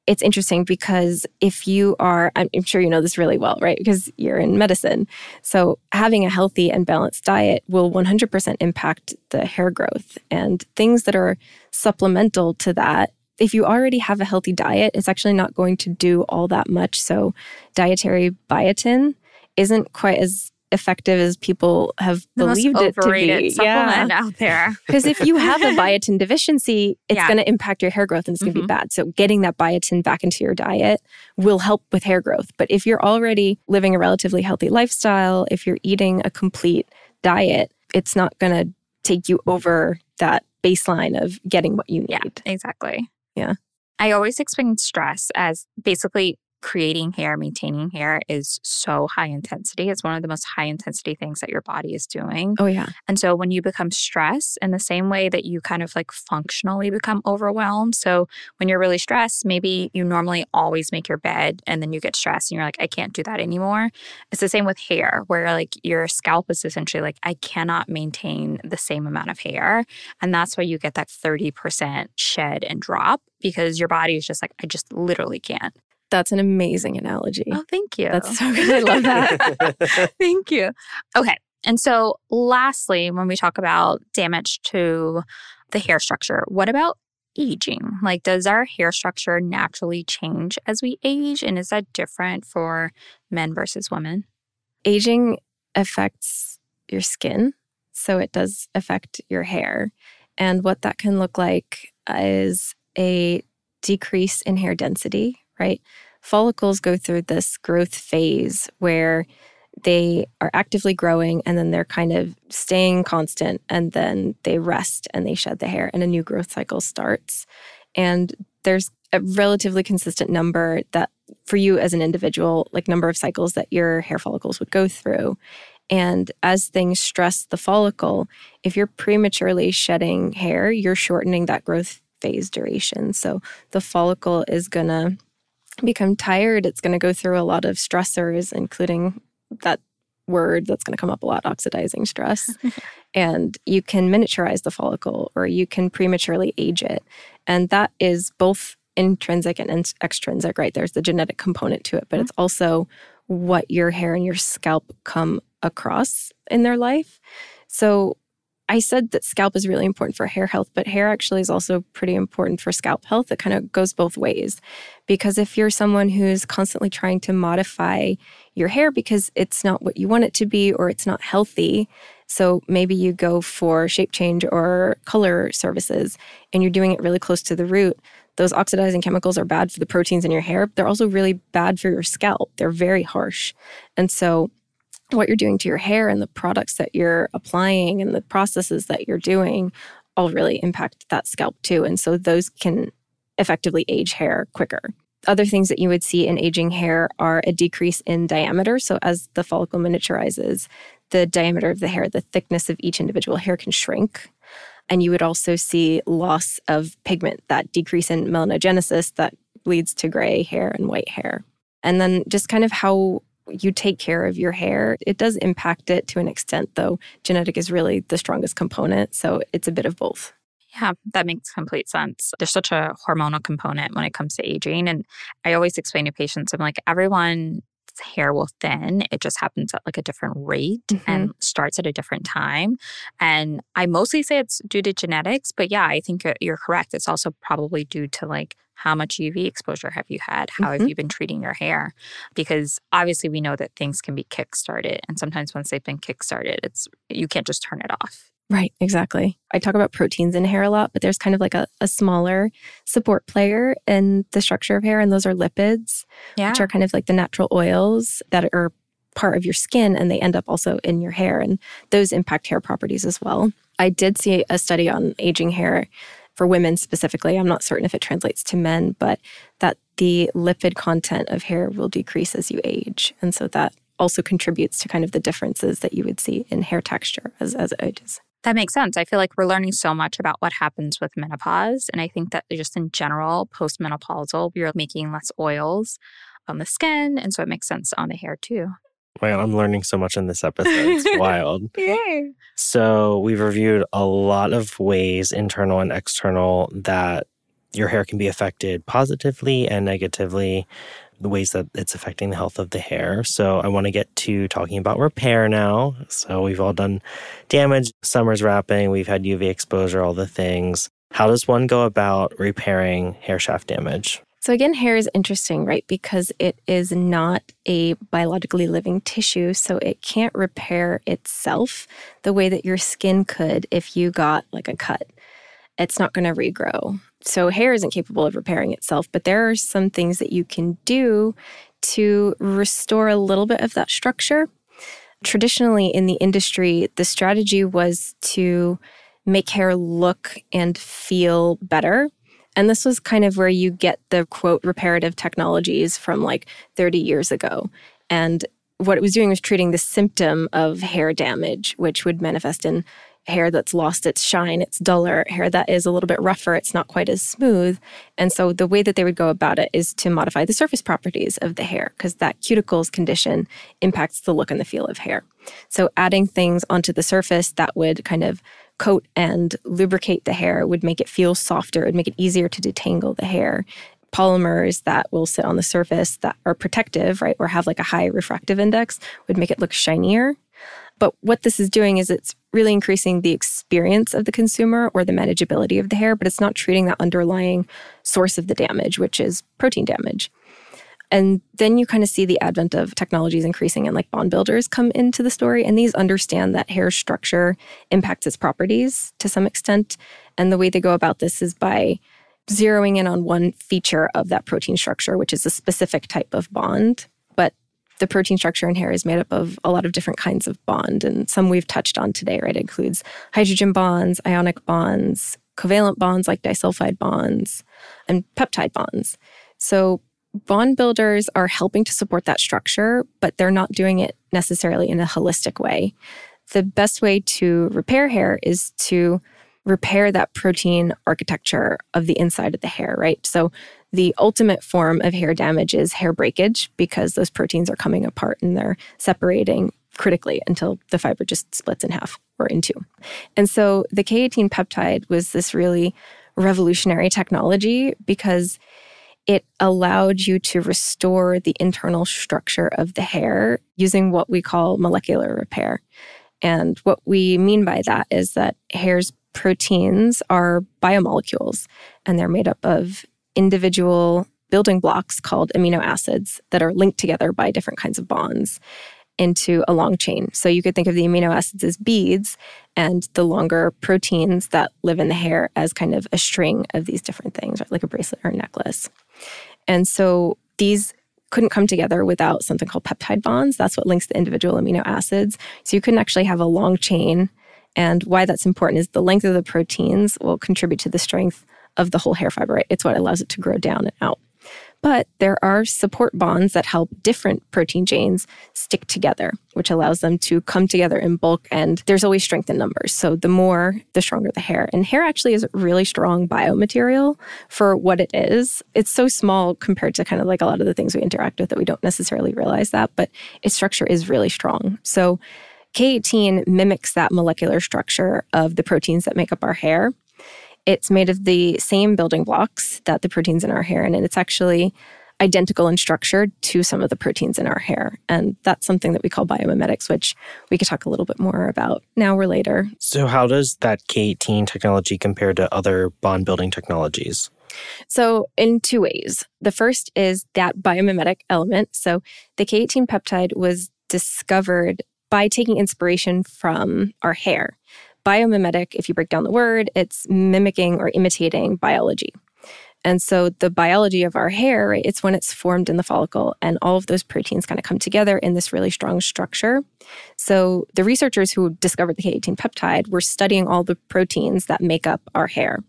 it's interesting because if you are, I'm sure you know this really well, right? Because you're in medicine. So having a healthy and balanced diet will 100% impact the hair growth. And things that are supplemental to that, if you already have a healthy diet, it's actually not going to do all that much. So dietary biotin isn't quite as effective as people have the believed it to be. Supplement yeah. out there. *laughs* Because if you have a *laughs* biotin deficiency, it's yeah. going to impact your hair growth and it's going to mm-hmm. be bad. So getting that biotin back into your diet will help with hair growth. But if you're already living a relatively healthy lifestyle, if you're eating a complete diet, it's not going to take you over that baseline of getting what you need. Yeah, exactly. Yeah. I always explain stress as basically creating hair, maintaining hair is so high intensity. It's one of the most high intensity things that your body is doing. Oh, yeah. And so when you become stressed in the same way that you kind of like functionally become overwhelmed. So when you're really stressed, maybe you normally always make your bed and then you get stressed and you're like, I can't do that anymore. It's the same with hair, where like your scalp is essentially like, I cannot maintain the same amount of hair. And that's why you get that 30% shed and drop because your body is just like, I just literally can't. That's an amazing analogy. Oh, thank you. That's so good. I love that. *laughs* *laughs* thank you. Okay. And so, lastly, when we talk about damage to the hair structure, what about aging? Like, does our hair structure naturally change as we age? And is that different for men versus women? Aging affects your skin. So, it does affect your hair. And what that can look like is a decrease in hair density, right? Follicles go through this growth phase where they are actively growing and then they're kind of staying constant and then they rest and they shed the hair and a new growth cycle starts. And there's a relatively consistent number that for you as an individual, like number of cycles that your hair follicles would go through. And as things stress the follicle, if you're prematurely shedding hair, you're shortening that growth phase duration. So the follicle is going to become tired, it's going to go through a lot of stressors, including that word that's going to come up a lot oxidizing stress. *laughs* and you can miniaturize the follicle or you can prematurely age it. And that is both intrinsic and extrinsic, right? There's the genetic component to it, but it's mm-hmm. also what your hair and your scalp come across in their life. So I said that scalp is really important for hair health, but hair actually is also pretty important for scalp health. It kind of goes both ways. Because if you're someone who's constantly trying to modify your hair because it's not what you want it to be or it's not healthy, so maybe you go for shape change or color services and you're doing it really close to the root, those oxidizing chemicals are bad for the proteins in your hair. They're also really bad for your scalp. They're very harsh. And so what you're doing to your hair and the products that you're applying and the processes that you're doing all really impact that scalp too. And so those can effectively age hair quicker. Other things that you would see in aging hair are a decrease in diameter. So as the follicle miniaturizes, the diameter of the hair, the thickness of each individual hair can shrink. And you would also see loss of pigment, that decrease in melanogenesis that leads to gray hair and white hair. And then just kind of how you take care of your hair. It does impact it to an extent, though genetic is really the strongest component. So it's a bit of both. Yeah, that makes complete sense. There's such a hormonal component when it comes to aging. And I always explain to patients, I'm like, hair will thin. It just happens at like a different rate mm-hmm. and starts at a different time. And I mostly say it's due to genetics, but yeah, I think you're correct. It's also probably due to like how much UV exposure have you had? How mm-hmm. have you been treating your hair? Because obviously we know that things can be kickstarted. And sometimes once they've been kickstarted, it's you can't just turn it off. Right, exactly. I talk about proteins in hair a lot, but there's kind of like a, a smaller support player in the structure of hair, and those are lipids, yeah. which are kind of like the natural oils that are part of your skin and they end up also in your hair, and those impact hair properties as well. I did see a study on aging hair for women specifically. I'm not certain if it translates to men, but that the lipid content of hair will decrease as you age. And so that also contributes to kind of the differences that you would see in hair texture as, as it ages. That makes sense. I feel like we're learning so much about what happens with menopause. And I think that just in general, postmenopausal, we're making less oils on the skin. And so it makes sense on the hair too. Man, I'm learning so much in this episode. It's *laughs* wild. Yay. So, we've reviewed a lot of ways, internal and external, that your hair can be affected positively and negatively the ways that it's affecting the health of the hair. So I want to get to talking about repair now. So we've all done damage, summer's wrapping, we've had UV exposure, all the things. How does one go about repairing hair shaft damage? So, again, hair is interesting, right? Because it is not a biologically living tissue. So, it can't repair itself the way that your skin could if you got like a cut. It's not going to regrow. So, hair isn't capable of repairing itself, but there are some things that you can do to restore a little bit of that structure. Traditionally, in the industry, the strategy was to make hair look and feel better. And this was kind of where you get the quote reparative technologies from like 30 years ago. And what it was doing was treating the symptom of hair damage, which would manifest in hair that's lost its shine, it's duller, hair that is a little bit rougher, it's not quite as smooth. And so the way that they would go about it is to modify the surface properties of the hair because that cuticles condition impacts the look and the feel of hair. So adding things onto the surface that would kind of coat and lubricate the hair would make it feel softer, it would make it easier to detangle the hair polymers that will sit on the surface that are protective, right, or have like a high refractive index would make it look shinier. But what this is doing is it's really increasing the experience of the consumer or the manageability of the hair, but it's not treating that underlying source of the damage, which is protein damage. And then you kind of see the advent of technologies increasing and like bond builders come into the story. And these understand that hair structure impacts its properties to some extent. And the way they go about this is by zeroing in on one feature of that protein structure, which is a specific type of bond. The protein structure in hair is made up of a lot of different kinds of bond, and some we've touched on today, right? It includes hydrogen bonds, ionic bonds, covalent bonds like disulfide bonds, and peptide bonds. So, bond builders are helping to support that structure, but they're not doing it necessarily in a holistic way. The best way to repair hair is to repair that protein architecture of the inside of the hair, right? So the ultimate form of hair damage is hair breakage because those proteins are coming apart and they're separating critically until the fiber just splits in half or in two. And so the K18 peptide was this really revolutionary technology because it allowed you to restore the internal structure of the hair using what we call molecular repair. And what we mean by that is that hair's proteins are biomolecules and they're made up of individual building blocks called amino acids that are linked together by different kinds of bonds into a long chain. So you could think of the amino acids as beads and the longer proteins that live in the hair as kind of a string of these different things, right? like a bracelet or a necklace. And so these couldn't come together without something called peptide bonds. That's what links the individual amino acids. So you couldn't actually have a long chain. And why that's important is the length of the proteins will contribute to the strength of the whole hair fiber. It's what allows it to grow down and out. But there are support bonds that help different protein chains stick together, which allows them to come together in bulk. And there's always strength in numbers. So the more, the stronger the hair. And hair actually is a really strong biomaterial for what it is. It's so small compared to kind of like a lot of the things we interact with that we don't necessarily realize that, but its structure is really strong. So K18 mimics that molecular structure of the proteins that make up our hair. It's made of the same building blocks that the proteins in our hair, and it's actually identical in structure to some of the proteins in our hair. And that's something that we call biomimetics, which we could talk a little bit more about now or later. So, how does that K18 technology compare to other bond building technologies? So, in two ways. The first is that biomimetic element. So, the K18 peptide was discovered by taking inspiration from our hair biomimetic, if you break down the word, it's mimicking or imitating biology. And so the biology of our hair, right, it's when it's formed in the follicle and all of those proteins kind of come together in this really strong structure. So the researchers who discovered the K18 peptide were studying all the proteins that make up our hair.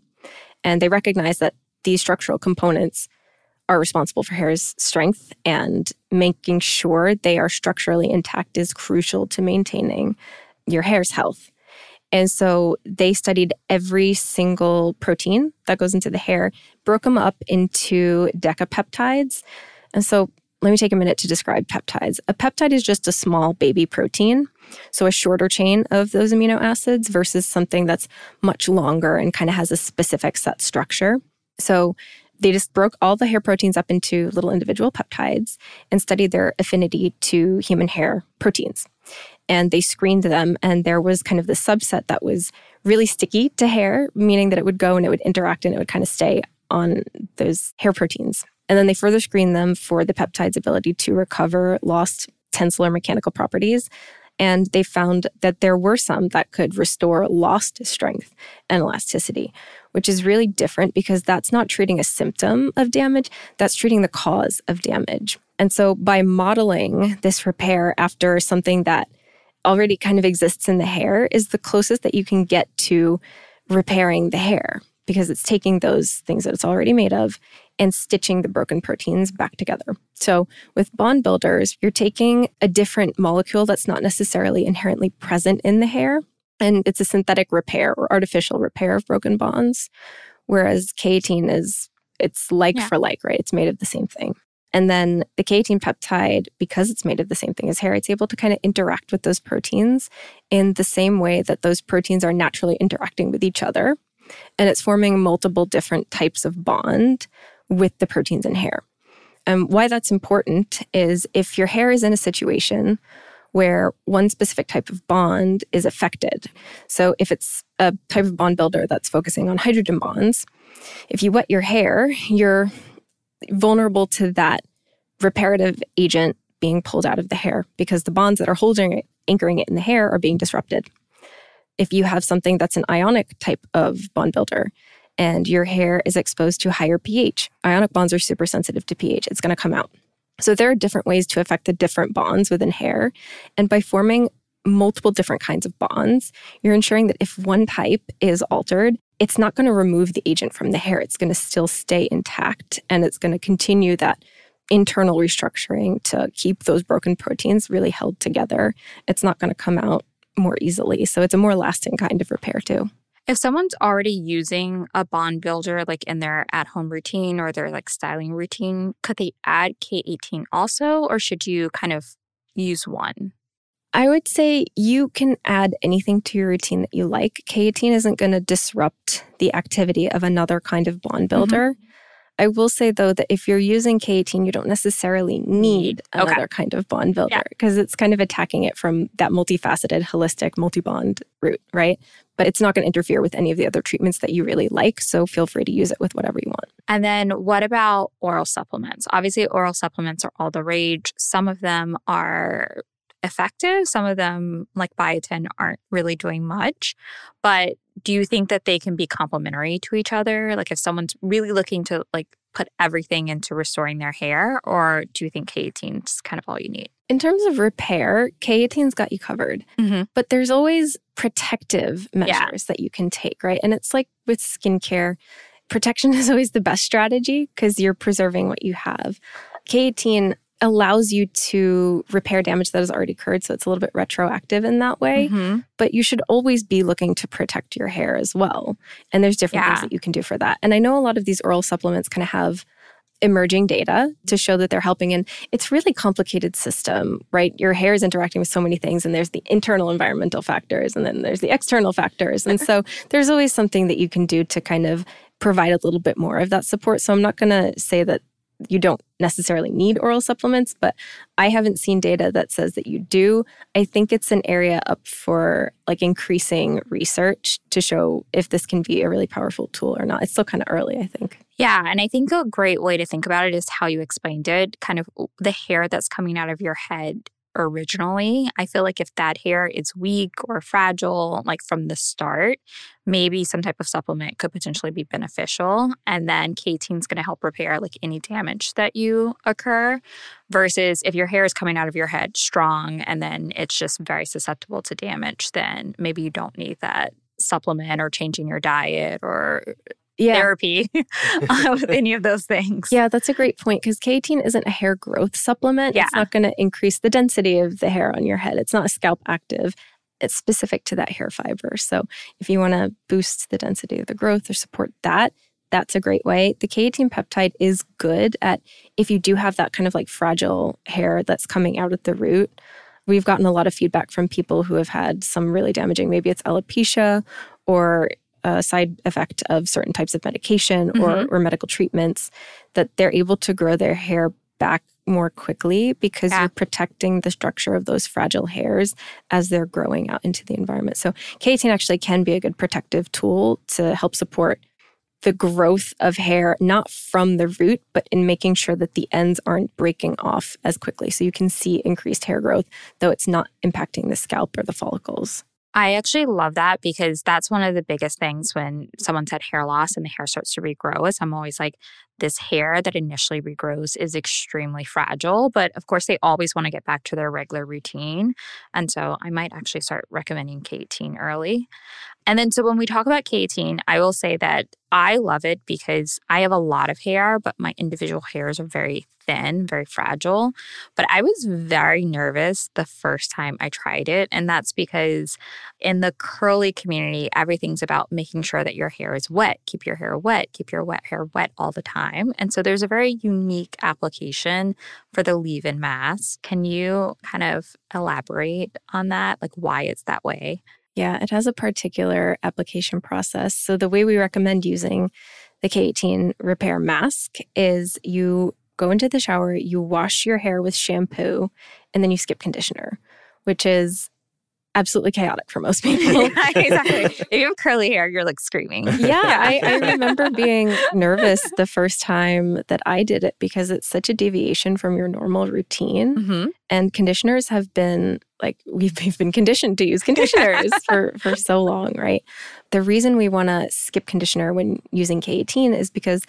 And they recognized that these structural components are responsible for hair's strength and making sure they are structurally intact is crucial to maintaining your hair's health. And so they studied every single protein that goes into the hair, broke them up into decapeptides. And so let me take a minute to describe peptides. A peptide is just a small baby protein, so a shorter chain of those amino acids versus something that's much longer and kind of has a specific set structure. So they just broke all the hair proteins up into little individual peptides and studied their affinity to human hair proteins and they screened them. And there was kind of the subset that was really sticky to hair, meaning that it would go and it would interact and it would kind of stay on those hair proteins. And then they further screened them for the peptide's ability to recover lost tensile or mechanical properties. And they found that there were some that could restore lost strength and elasticity, which is really different because that's not treating a symptom of damage, that's treating the cause of damage. And so by modeling this repair after something that already kind of exists in the hair is the closest that you can get to repairing the hair because it's taking those things that it's already made of and stitching the broken proteins back together. So, with bond builders, you're taking a different molecule that's not necessarily inherently present in the hair, and it's a synthetic repair or artificial repair of broken bonds. Whereas K18 is, it's like yeah. for like, right? It's made of the same thing. And then the K18 peptide, because it's made of the same thing as hair, it's able to kind of interact with those proteins in the same way that those proteins are naturally interacting with each other. And it's forming multiple different types of bond with the proteins in hair. And why that's important is if your hair is in a situation where one specific type of bond is affected. So if it's a type of bond builder that's focusing on hydrogen bonds, if you wet your hair, you're vulnerable to that reparative agent being pulled out of the hair because the bonds that are holding it, anchoring it in the hair are being disrupted. If you have something that's an ionic type of bond builder and your hair is exposed to higher pH, ionic bonds are super sensitive to pH, it's going to come out. So there are different ways to affect the different bonds within hair. And by forming multiple different kinds of bonds, you're ensuring that if one type is altered, it's not going to remove the agent from the hair. It's going to still stay intact and it's going to continue that internal restructuring to keep those broken proteins really held together. It's not going to come out more easily. So it's a more lasting kind of repair, too. If someone's already using a bond builder like in their at home routine or their like styling routine, could they add K18 also, or should you kind of use one? I would say you can add anything to your routine that you like. K18 isn't going to disrupt the activity of another kind of bond mm-hmm. builder. Mm-hmm. I will say though that if you're using K18, you don't necessarily need another okay. kind of bond builder because yeah. it's kind of attacking it from that multifaceted, holistic, multi bond route, right? But it's not going to interfere with any of the other treatments that you really like. So feel free to use it with whatever you want. And then what about oral supplements? Obviously, oral supplements are all the rage. Some of them are effective. Some of them, like biotin, aren't really doing much. But do you think that they can be complementary to each other? Like if someone's really looking to like put everything into restoring their hair, or do you think K18 is kind of all you need? In terms of repair, K18's got you covered. Mm-hmm. But there's always protective measures yeah. that you can take, right? And it's like with skincare protection *laughs* is always the best strategy because you're preserving what you have. K18 allows you to repair damage that has already occurred. So it's a little bit retroactive in that way. Mm-hmm. But you should always be looking to protect your hair as well. And there's different yeah. things that you can do for that. And I know a lot of these oral supplements kind of have emerging data to show that they're helping and it's really complicated system right your hair is interacting with so many things and there's the internal environmental factors and then there's the external factors and so *laughs* there's always something that you can do to kind of provide a little bit more of that support so i'm not going to say that you don't necessarily need oral supplements, but I haven't seen data that says that you do. I think it's an area up for like increasing research to show if this can be a really powerful tool or not. It's still kind of early, I think. Yeah. And I think a great way to think about it is how you explained it kind of the hair that's coming out of your head originally. I feel like if that hair is weak or fragile, like from the start, maybe some type of supplement could potentially be beneficial. And then K18 is going to help repair like any damage that you occur versus if your hair is coming out of your head strong and then it's just very susceptible to damage, then maybe you don't need that supplement or changing your diet or yeah. therapy *laughs* uh, with any of those things. Yeah, that's a great point because K18 isn't a hair growth supplement. Yeah. It's not going to increase the density of the hair on your head. It's not a scalp active. It's specific to that hair fiber. So if you want to boost the density of the growth or support that, that's a great way. The K18 peptide is good at if you do have that kind of like fragile hair that's coming out at the root. We've gotten a lot of feedback from people who have had some really damaging, maybe it's alopecia or a side effect of certain types of medication mm-hmm. or, or medical treatments that they're able to grow their hair back more quickly because yeah. you're protecting the structure of those fragile hairs as they're growing out into the environment. So K18 actually can be a good protective tool to help support the growth of hair, not from the root, but in making sure that the ends aren't breaking off as quickly. So you can see increased hair growth, though it's not impacting the scalp or the follicles. I actually love that because that's one of the biggest things when someone's had hair loss and the hair starts to regrow is I'm always like, this hair that initially regrows is extremely fragile. But of course, they always want to get back to their regular routine. And so I might actually start recommending K18 early. And then, so when we talk about K18, I will say that I love it because I have a lot of hair, but my individual hairs are very thin, very fragile. But I was very nervous the first time I tried it. And that's because in the curly community, everything's about making sure that your hair is wet. Keep your hair wet, keep your wet hair wet all the time. And so there's a very unique application for the leave in mask. Can you kind of elaborate on that, like why it's that way? Yeah, it has a particular application process. So, the way we recommend using the K18 repair mask is you go into the shower, you wash your hair with shampoo, and then you skip conditioner, which is absolutely chaotic for most *laughs* people. yeah, exactly. *laughs* If you have curly hair, you're like screaming. Yeah, *laughs* yeah. I, I, remember being nervous the first time that I did it because it's such a deviation from your normal routine. Mm-hmm. And conditioners have been like we've, we've been conditioned to use conditioners for for so long, right? The reason we want to skip conditioner when using K18 is because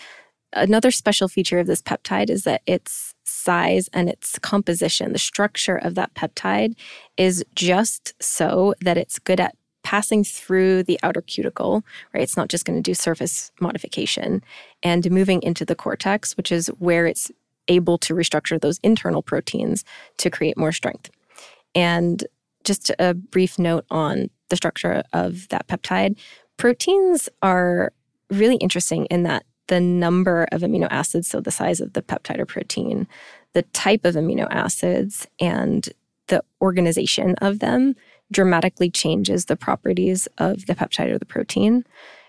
another special feature of this peptide is that its size and its composition, the structure of that peptide is just so that it's good at passing through the outer cuticle, right? It's not just going to do surface modification and moving into the cortex, which is where it's able to restructure those internal proteins to create more strength. And just a brief note on the structure of that peptide proteins are really interesting in that the number of amino acids, so the size of the peptide or protein, the type of amino acids, and the organization of them dramatically changes the properties of the peptide or the protein.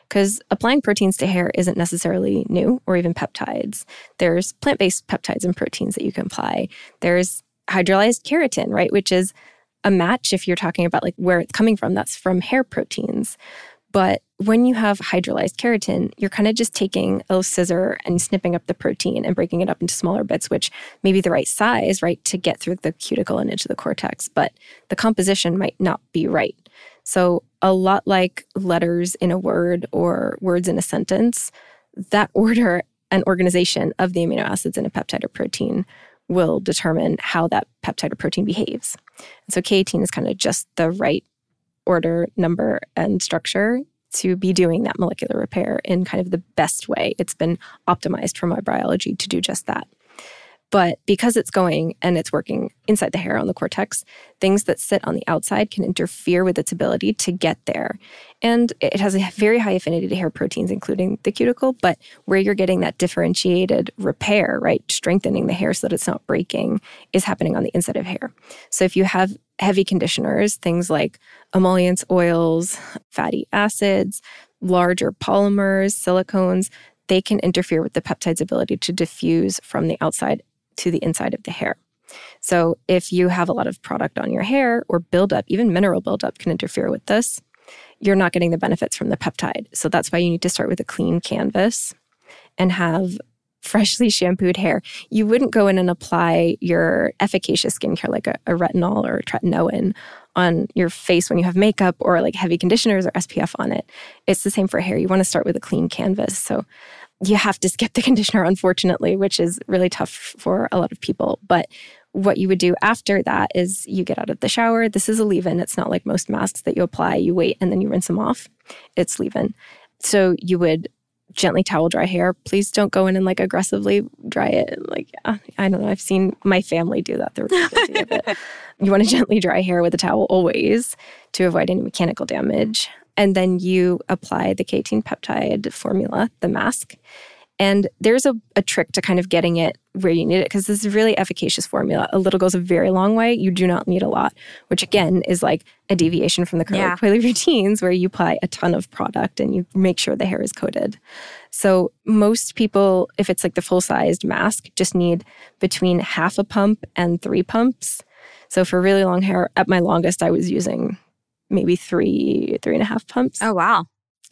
Because applying proteins to hair isn't necessarily new or even peptides. There's plant based peptides and proteins that you can apply. There's hydrolyzed keratin, right? Which is a match if you're talking about like where it's coming from. That's from hair proteins. But when you have hydrolyzed keratin, you're kind of just taking a scissor and snipping up the protein and breaking it up into smaller bits, which may be the right size, right, to get through the cuticle and into the cortex, but the composition might not be right. So, a lot like letters in a word or words in a sentence, that *laughs* order and organization of the amino acids in a peptide or protein will determine how that peptide or protein behaves. And so K18 is kind of just the right order, number, and structure to be doing that molecular repair in kind of the best way. It's been optimized for my biology to do just that. But because it's going and it's working inside the hair on the cortex, things that sit on the outside can interfere with its ability to get there. And it has a very high affinity to hair proteins, including the cuticle. But where you're getting that differentiated repair, right, strengthening the hair so that it's not breaking, is happening on the inside of hair. So if you have heavy conditioners, things like emollients, oils, fatty acids, larger polymers, silicones, they can interfere with the peptide's ability to diffuse from the outside to the inside of the hair. So, if you have a lot of product on your hair or buildup, even mineral buildup can interfere with this. You're not getting the benefits from the peptide. So, that's why you need to start with a clean canvas and have freshly *laughs* shampooed hair. You wouldn't go in and apply your efficacious skincare like a, a retinol or a tretinoin on your face when you have makeup or like heavy conditioners or SPF on it. It's the same for hair. You want to start with a clean canvas. So you have to skip the *laughs* conditioner, unfortunately, which is really tough for a lot of people. But what you would do after that is you get out of the shower. This is a leave in. It's not like most masks that you apply, you wait and then you rinse them off. It's leave in. So you would gently towel dry hair. Please don't go in and like aggressively dry it. Like, I don't know. I've seen my family do that. They're. *laughs* You want to gently dry hair with a towel always to avoid any mechanical damage. And then you apply the K18 peptide formula, the mask. And there's a, a trick to kind of getting it where you need it because this is really efficacious formula. A little goes a very long way. You do not need a lot, which again is like a deviation from the curly yeah. coily routines where you apply a ton of product and you make sure the hair is coated. So most people, if it's like the full sized mask, just need between half a pump and three pumps. So for really long hair, at my longest, I was using maybe three, three and a half pumps. Oh, wow.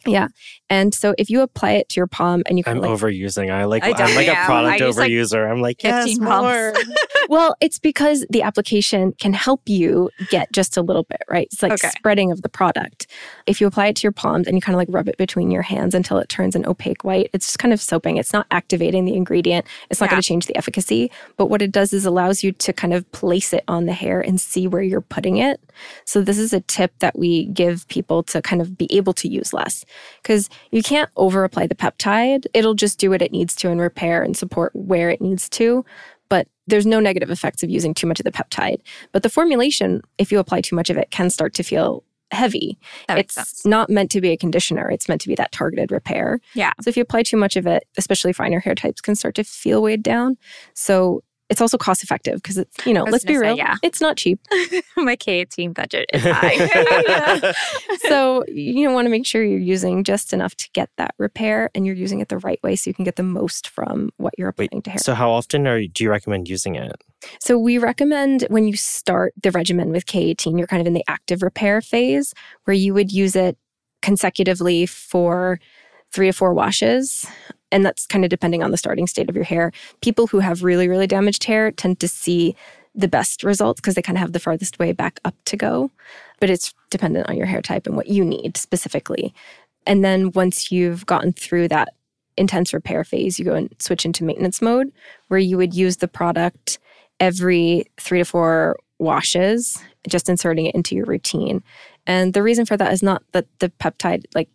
Yeah. And so if you apply it to your palm and you I'm like, overusing. I like I am like a product overuser. Like I'm like, yes, more. *laughs* well, it's because the application can help you get just a little bit, right? It's like okay. spreading of the product. If you apply it to your palms and you kind of like rub it between your hands until it turns an opaque white, it's just kind of soaping. It's not activating the ingredient. It's not yeah. going to change the efficacy. But what it does is allows you to kind of place it on the hair and see where you're putting it. So this is a tip that we give people to kind of be able to use less because you can't over apply the peptide. It'll just do what it needs to and repair and support where it needs to. But there's no negative effects of using too much of the peptide. But the formulation, if you apply too much of it, can start to feel heavy. it's sense. not meant to be a conditioner. It's meant to be that targeted repair. Yeah. So if you apply too much of it, especially finer hair types can start to feel weighed down. So it's also cost effective because it's you know let's be real say, yeah. it's not cheap. *laughs* My k18 budget is *laughs* high. *laughs* So you want to make sure you're using just enough to get that repair and you're using it the right way so you can get the most from what you're applying Wait, to hair. so how often are do you recommend using it? So we recommend when you start the regimen with k18 you're kind of in the active repair phase where you would use it consecutively for three to four washes and that's kind of depending on the starting state of your hair. People who have really, really damaged hair tend to see the best results because they kind of have the farthest way back up to go. But it's dependent on your hair type and what you need specifically. And then once you've gotten through that intense repair phase, you go and switch into maintenance mode where you would use the product every three to four washes, just inserting it into your routine. And the reason for that is not that the peptide, like,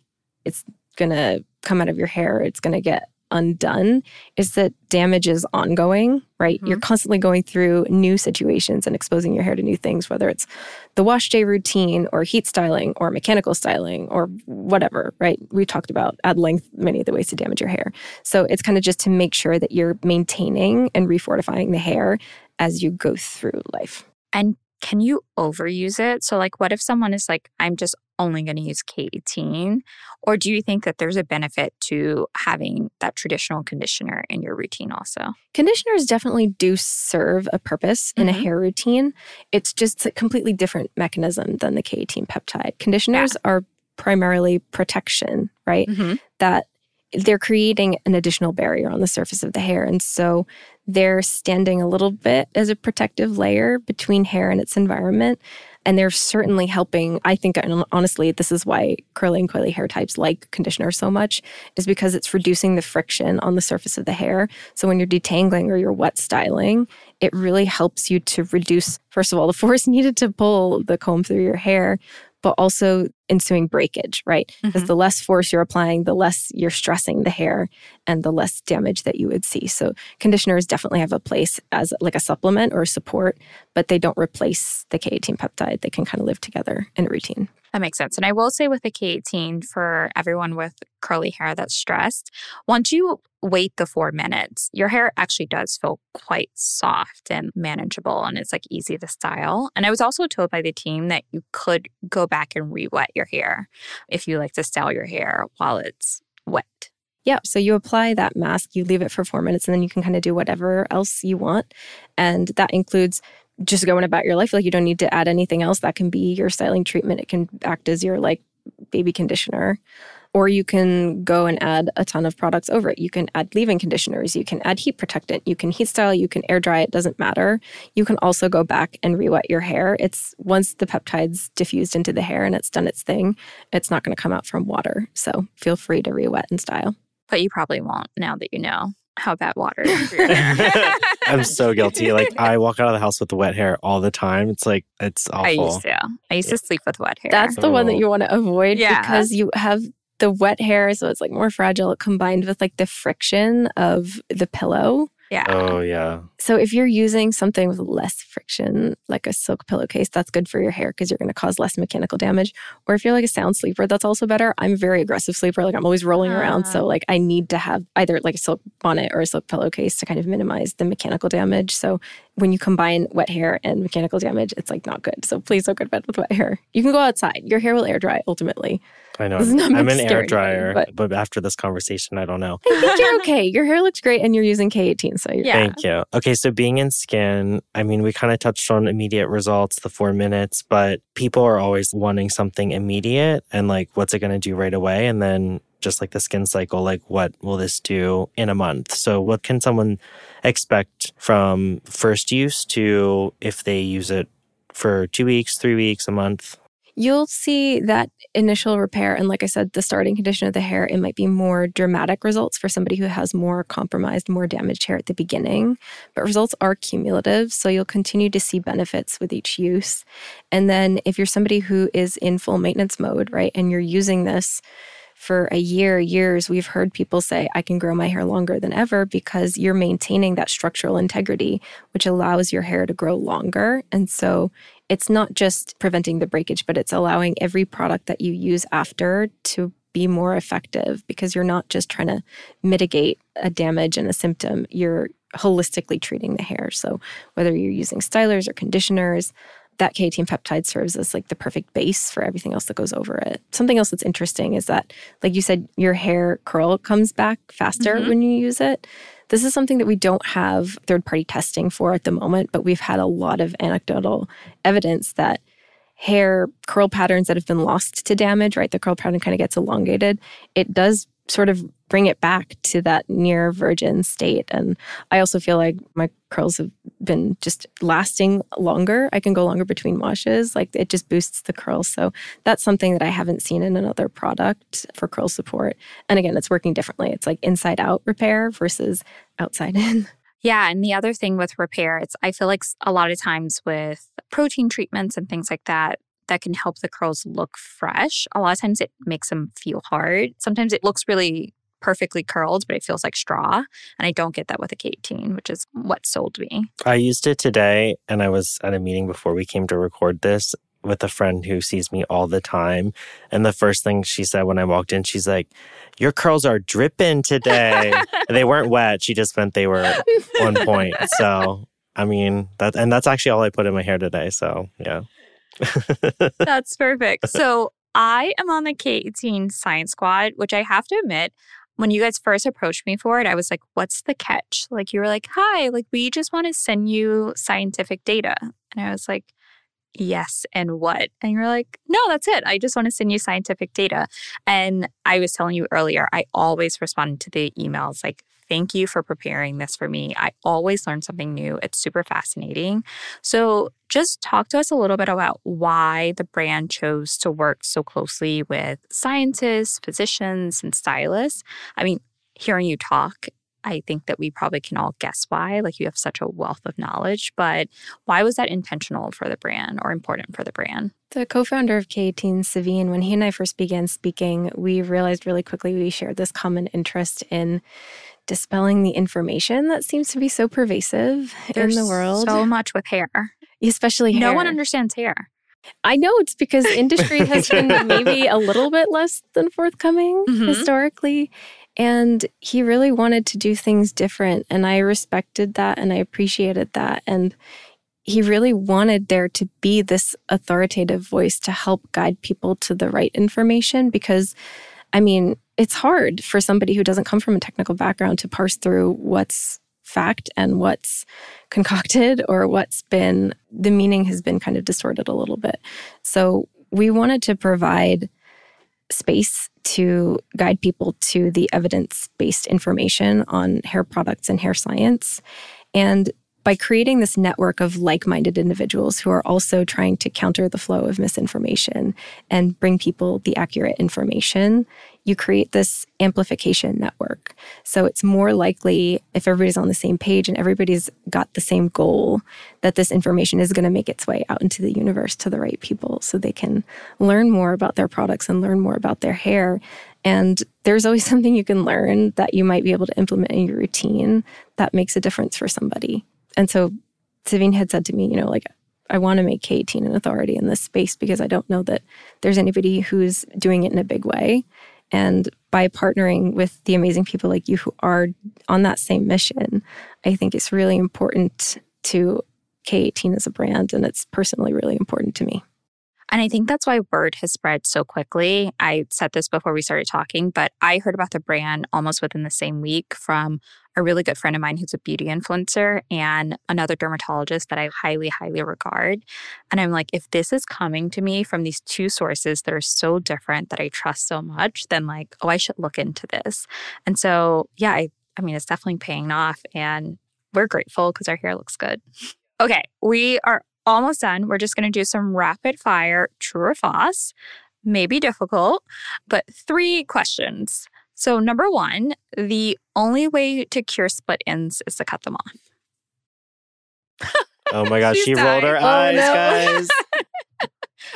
it's going to come out of your hair, it's going to get undone is that damage is ongoing, right? Mm-hmm. You're constantly going through new situations and exposing your hair to new things, whether it's the wash day routine or heat styling or mechanical styling or whatever, right? We talked about at length many of the ways to damage your hair. So it's kind of just to make sure that you're maintaining and refortifying the hair as you go through life. And can you overuse it? So, like, what if someone is like, I'm just only going to use K18? Or do you think that there's a benefit to having that traditional conditioner in your routine also? Conditioners definitely do serve a purpose in mm-hmm. a hair routine. It's just a completely different mechanism than the K18 peptide. Conditioners yeah. are primarily protection, right? Mm-hmm. That they're creating an additional barrier on the surface of the hair. And so they're standing a little bit as a protective layer between hair and its environment. And they're certainly helping. I think, honestly, this is why curly and coily hair types like conditioner so much, is because it's reducing the friction on the surface of the hair. So when you're detangling or you're wet styling, it really helps you to reduce, first of all, the *laughs* force needed to pull the comb through your hair, but also ensuing breakage, right? Because Mhm. the less force you're applying, the less you're stressing the hair and the less damage that you would see. So conditioners definitely have a place as like a supplement or a support, but they don't replace the K18 peptide. They can kind of live together in a routine. That makes sense. And I will say with the K18 for everyone with curly hair that's stressed, once you wait the four minutes, your hair actually does feel quite soft and manageable and it's like easy to style. And I was also told by the team that you could go back and re-wet your hair if you like to style your hair while it's wet. Yeah. So you apply that mask, you leave it for four minutes, and then you can kind of do whatever else you want. And that includes just going about your life. Like you don't need to add anything else. That can be your styling treatment. It can act as your like baby conditioner. Or you can go and add a ton of products over it. You can add leave in conditioners. You can add heat protectant. You can heat style. You can air dry. It doesn't matter. You can also go back and re-wet your hair. It's once the peptides diffused into the hair and it's done its thing, it's not going to come out from water. So feel free to re-wet and style. But you probably won't now that you know how bad water is for your hair. *laughs* *laughs* I'm so guilty. Like I walk out of the house with wet hair all the time. It's like it's awful. I used to. I used to sleep with wet hair. That's the one that Oh. you want to avoid Yeah. because you have the wet hair, so it's like more fragile combined with like the friction of the pillow. yeah. Oh yeah. So if you're using something with less friction, like a silk pillowcase, that's good for your hair because you're going to cause less mechanical damage. Or if you're like a sound sleeper, that's also better. I'm a very aggressive sleeper. Like I'm always rolling around. Ah. So like I need to have either like a silk bonnet or a silk pillowcase to kind of minimize the mechanical damage. So when you combine wet hair and mechanical damage, it's like not good. So please don't go to bed with wet hair. You can go outside. Your hair will air dry ultimately. I know. This is not I'm an air anybody, dryer, but- but... after this conversation, I don't know. I think you're *laughs* okay. Your hair looks great and you're using K18. So you're Yeah. Thank you. Okay, so being in skin, I mean, we kind of touched on immediate results, the four minutes, but people are always wanting something immediate and like, what's it going to do right away? And then just like the skin cycle, like, what will this do in a month? So, what can someone expect from first use to if they use it for two weeks, three weeks, a month? You'll see that initial repair. And like I said, the starting condition of the hair, it might be more dramatic results for somebody who has more compromised, more damaged hair at the beginning. But results are cumulative. So you'll continue to see benefits with each use. And then if you're somebody who is in full maintenance mode, right, and you're using this for a year, years, we've heard people say, I can grow my hair longer than ever because you're maintaining that structural integrity, which allows your hair to grow longer. And so it's not just preventing the breakage, but it's allowing every product that you use after to be more effective because you're not just trying to mitigate a damage and a symptom, you're holistically treating the hair. So whether you're using stylers or conditioners, that K18 peptide serves as like the perfect base for everything else that goes over it. Something else that's interesting is that, like you said, your hair curl comes back faster Mhm. when you use it. This is something that we don't have third party testing for at the moment, but we've had a lot of anecdotal evidence that hair curl patterns that have been lost to damage, right? The curl pattern kind of gets elongated. It does sort of bring it back to that near virgin state. And I also feel like my curls have been just lasting longer. I can go longer between washes. Like it just boosts the curls. So that's something that I haven't seen in another product for curl support. And again, it's working differently. It's like inside out repair versus outside in. *laughs* Yeah, and the other thing with repair, it's I feel like a lot of times with protein treatments and things like that that can help the curls look fresh. A lot of times it makes them feel hard. Sometimes it looks really perfectly curled, but it feels like straw, and I don't get that with a K18, which is what sold me. I used it today and I was at a meeting before we came to record this with a friend who sees me all the time. And the first thing she said when I walked in, she's like, Your curls are dripping today. *laughs* They weren't wet. She just meant they were on point. So, I mean, that, and that's actually all I put in my hair today. So, yeah. That's perfect. So I am on the K18 Science Squad, which I have to admit, when you guys first approached me for it, I was like, what's the catch? Like, you were like, hi, like, we just want to send you scientific data. And I was like, yes, and what? And you're like, no, that's it. I just want to send you scientific data. And I was telling you earlier, I always respond to the emails like, thank you for preparing this for me. I always learn something new. It's super fascinating. So, just talk to us a little bit about why the brand chose to work so closely with scientists, physicians, and stylists. I mean, hearing you talk, I think that we probably can all guess why. Like you have such a wealth of knowledge, but why was that intentional for the brand or important for the brand? The co founder of K18, Suveen, when he and I first began speaking, we realized really quickly we shared this common interest in dispelling the information that seems to be so pervasive There's in the world. So much with hair. Especially hair. No one understands hair. I know it's because *laughs* industry has been maybe a little bit less than forthcoming Mhm. historically. And he really wanted to do things different. And I respected that and I appreciated that. And he really wanted there to be this authoritative voice to help guide people to the right information because, I mean, it's hard for somebody who doesn't come from a technical background to parse through what's fact and what's concocted or what's been the meaning has been kind of distorted a little bit. So we wanted to provide space to guide people to the evidence based information on hair products and hair science. And by creating this network of like minded individuals who are also trying to counter the flow of misinformation and bring people the accurate information, you create this amplification network. So it's more likely if everybody's on the same page and everybody's got the same goal that this information is going to make its way out into the universe to the right people so they can learn more about their products and learn more about their hair. And there's always *laughs* something you can learn that you might be able to implement in your routine that makes a difference for somebody. And so Suveen had said to me, you know, like, I want to make K18 an authority in this space because I don't know that there's anybody who's doing it in a big way. And by partnering with the amazing people like you who are on that same mission, I think it's really important to K18 as a brand. And it's personally really important to me. And I think that's why word has spread so quickly. I said this before we started talking, but I heard about the brand almost within the same week from a really good friend of mine who's a beauty influencer and another dermatologist that I highly, highly regard. And I'm like, if this is coming to me from these two sources that are so different that I trust so much, then like, oh, I should look into this. And so, yeah, I, I mean, it's definitely paying off. And we're grateful because our hair looks good. *laughs* Okay, we are almost done. We're just going to do some rapid fire true or false. Maybe difficult, but three questions. So, number one, the only way to cure split ends is to cut them off. Oh my *laughs* gosh, She's she rolled her. Oh, eyes, no. guys. *laughs*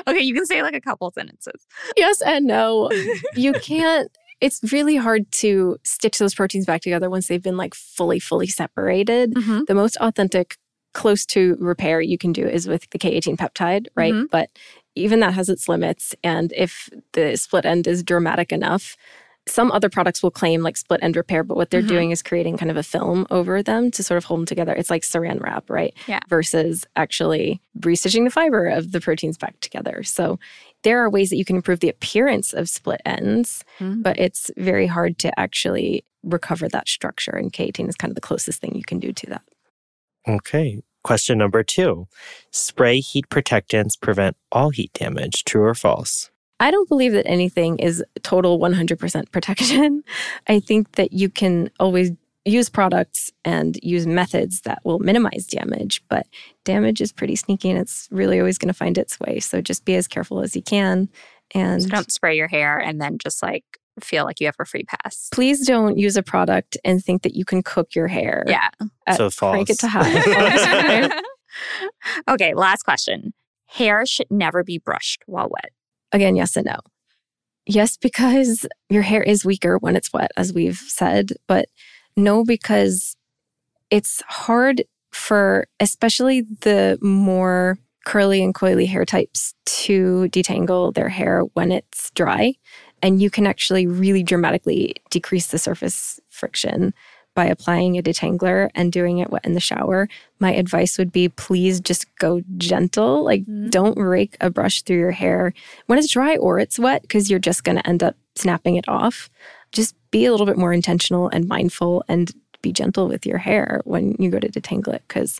Okay, you can say like a couple sentences. Yes and no. *laughs* You can't, it's really hard to stitch those proteins back together once they've been like fully, fully separated. Mhm. The most authentic, close to repair you can do is with the K18 peptide, right? Mhm. But even that has its limits. And if the split end is dramatic enough, some other products will claim like split end repair, but what they're Mhm. doing is creating kind of a film over them to sort of hold them together. It's like saran wrap, right? Yeah. Versus actually restitching the fiber of the proteins back together. So there are ways that you can improve the appearance of split ends, Mhm. but it's very hard to actually recover that structure. And K18 is kind of the closest thing you can do to that. Okay. Question number two Spray heat protectants prevent all heat damage. True or false? I don't believe that anything is total 100% protection. *laughs* I think that you can always use products and use methods that will minimize damage, but damage is pretty sneaky and it's really always going to find its way. So just be as careful as you can. And So don't spray your hair and then just like feel like you have a free pass. please don't use a product and think that you can cook your hair. Yeah. at- So Crank it to high. all the time. okay, last question. Hair should never be brushed while wet. Again, yes and no. Yes, because your hair is weaker when it's wet, as we've said, but no, because it's hard for especially the more curly and coily hair types to detangle their hair when it's dry. And you can actually really dramatically decrease the surface friction by applying a detangler and doing it wet in the shower. My advice would be please just go gentle. Like, Mhm. don't rake a brush through your hair when it's dry or it's wet because you're just going to end up snapping it off. Just be a little bit more intentional and mindful and be gentle with your hair when you go to detangle it because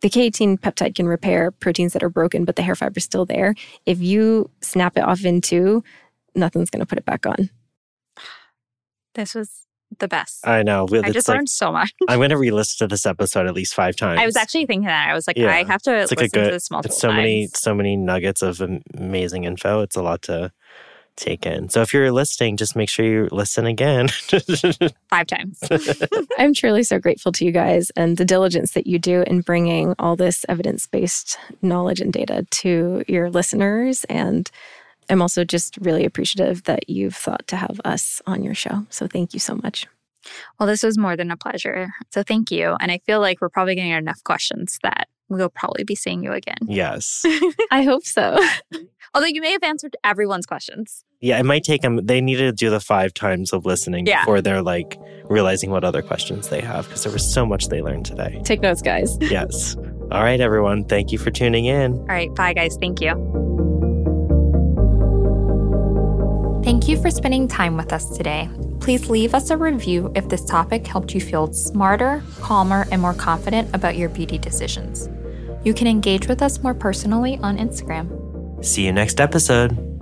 the K18 peptide can repair proteins that are broken, but the hair fiber is still there. If you snap it off in two, nothing's going to put it back on. This was the best. I know. I just like, learned so much. I'm going to re listen to this episode at least five times. *laughs* I was actually thinking that. I was like, Yeah. I have to It's like a listen to good- this multiple It's so many, so many nuggets of amazing info. It's a lot to take in. So if you're listening, just make sure you listen again. *laughs* Five times. *laughs* I'm truly so grateful to you guys and the diligence that you do in bringing all this evidence based knowledge and data to your listeners. And I'm also just really appreciative that you've thought to have us on your show. So thank you so much. Well, this was more than a pleasure. So thank you. And I feel like we're probably getting enough questions that we'll probably be seeing you again. yes. *laughs* I hope so. Although you may have answered everyone's questions. Yeah, it might take them, they need to do the five times of listening Yeah. before they're like realizing what other questions they have because there was so much they learned today. Take notes, guys. yes. All right, everyone. Thank you for tuning in. All right. Bye, guys. Thank you. Thank you for spending time with us today. Please leave us a review if this topic helped you feel smarter, calmer, and more confident about your beauty decisions. You can engage with us more personally on Instagram. See you next episode.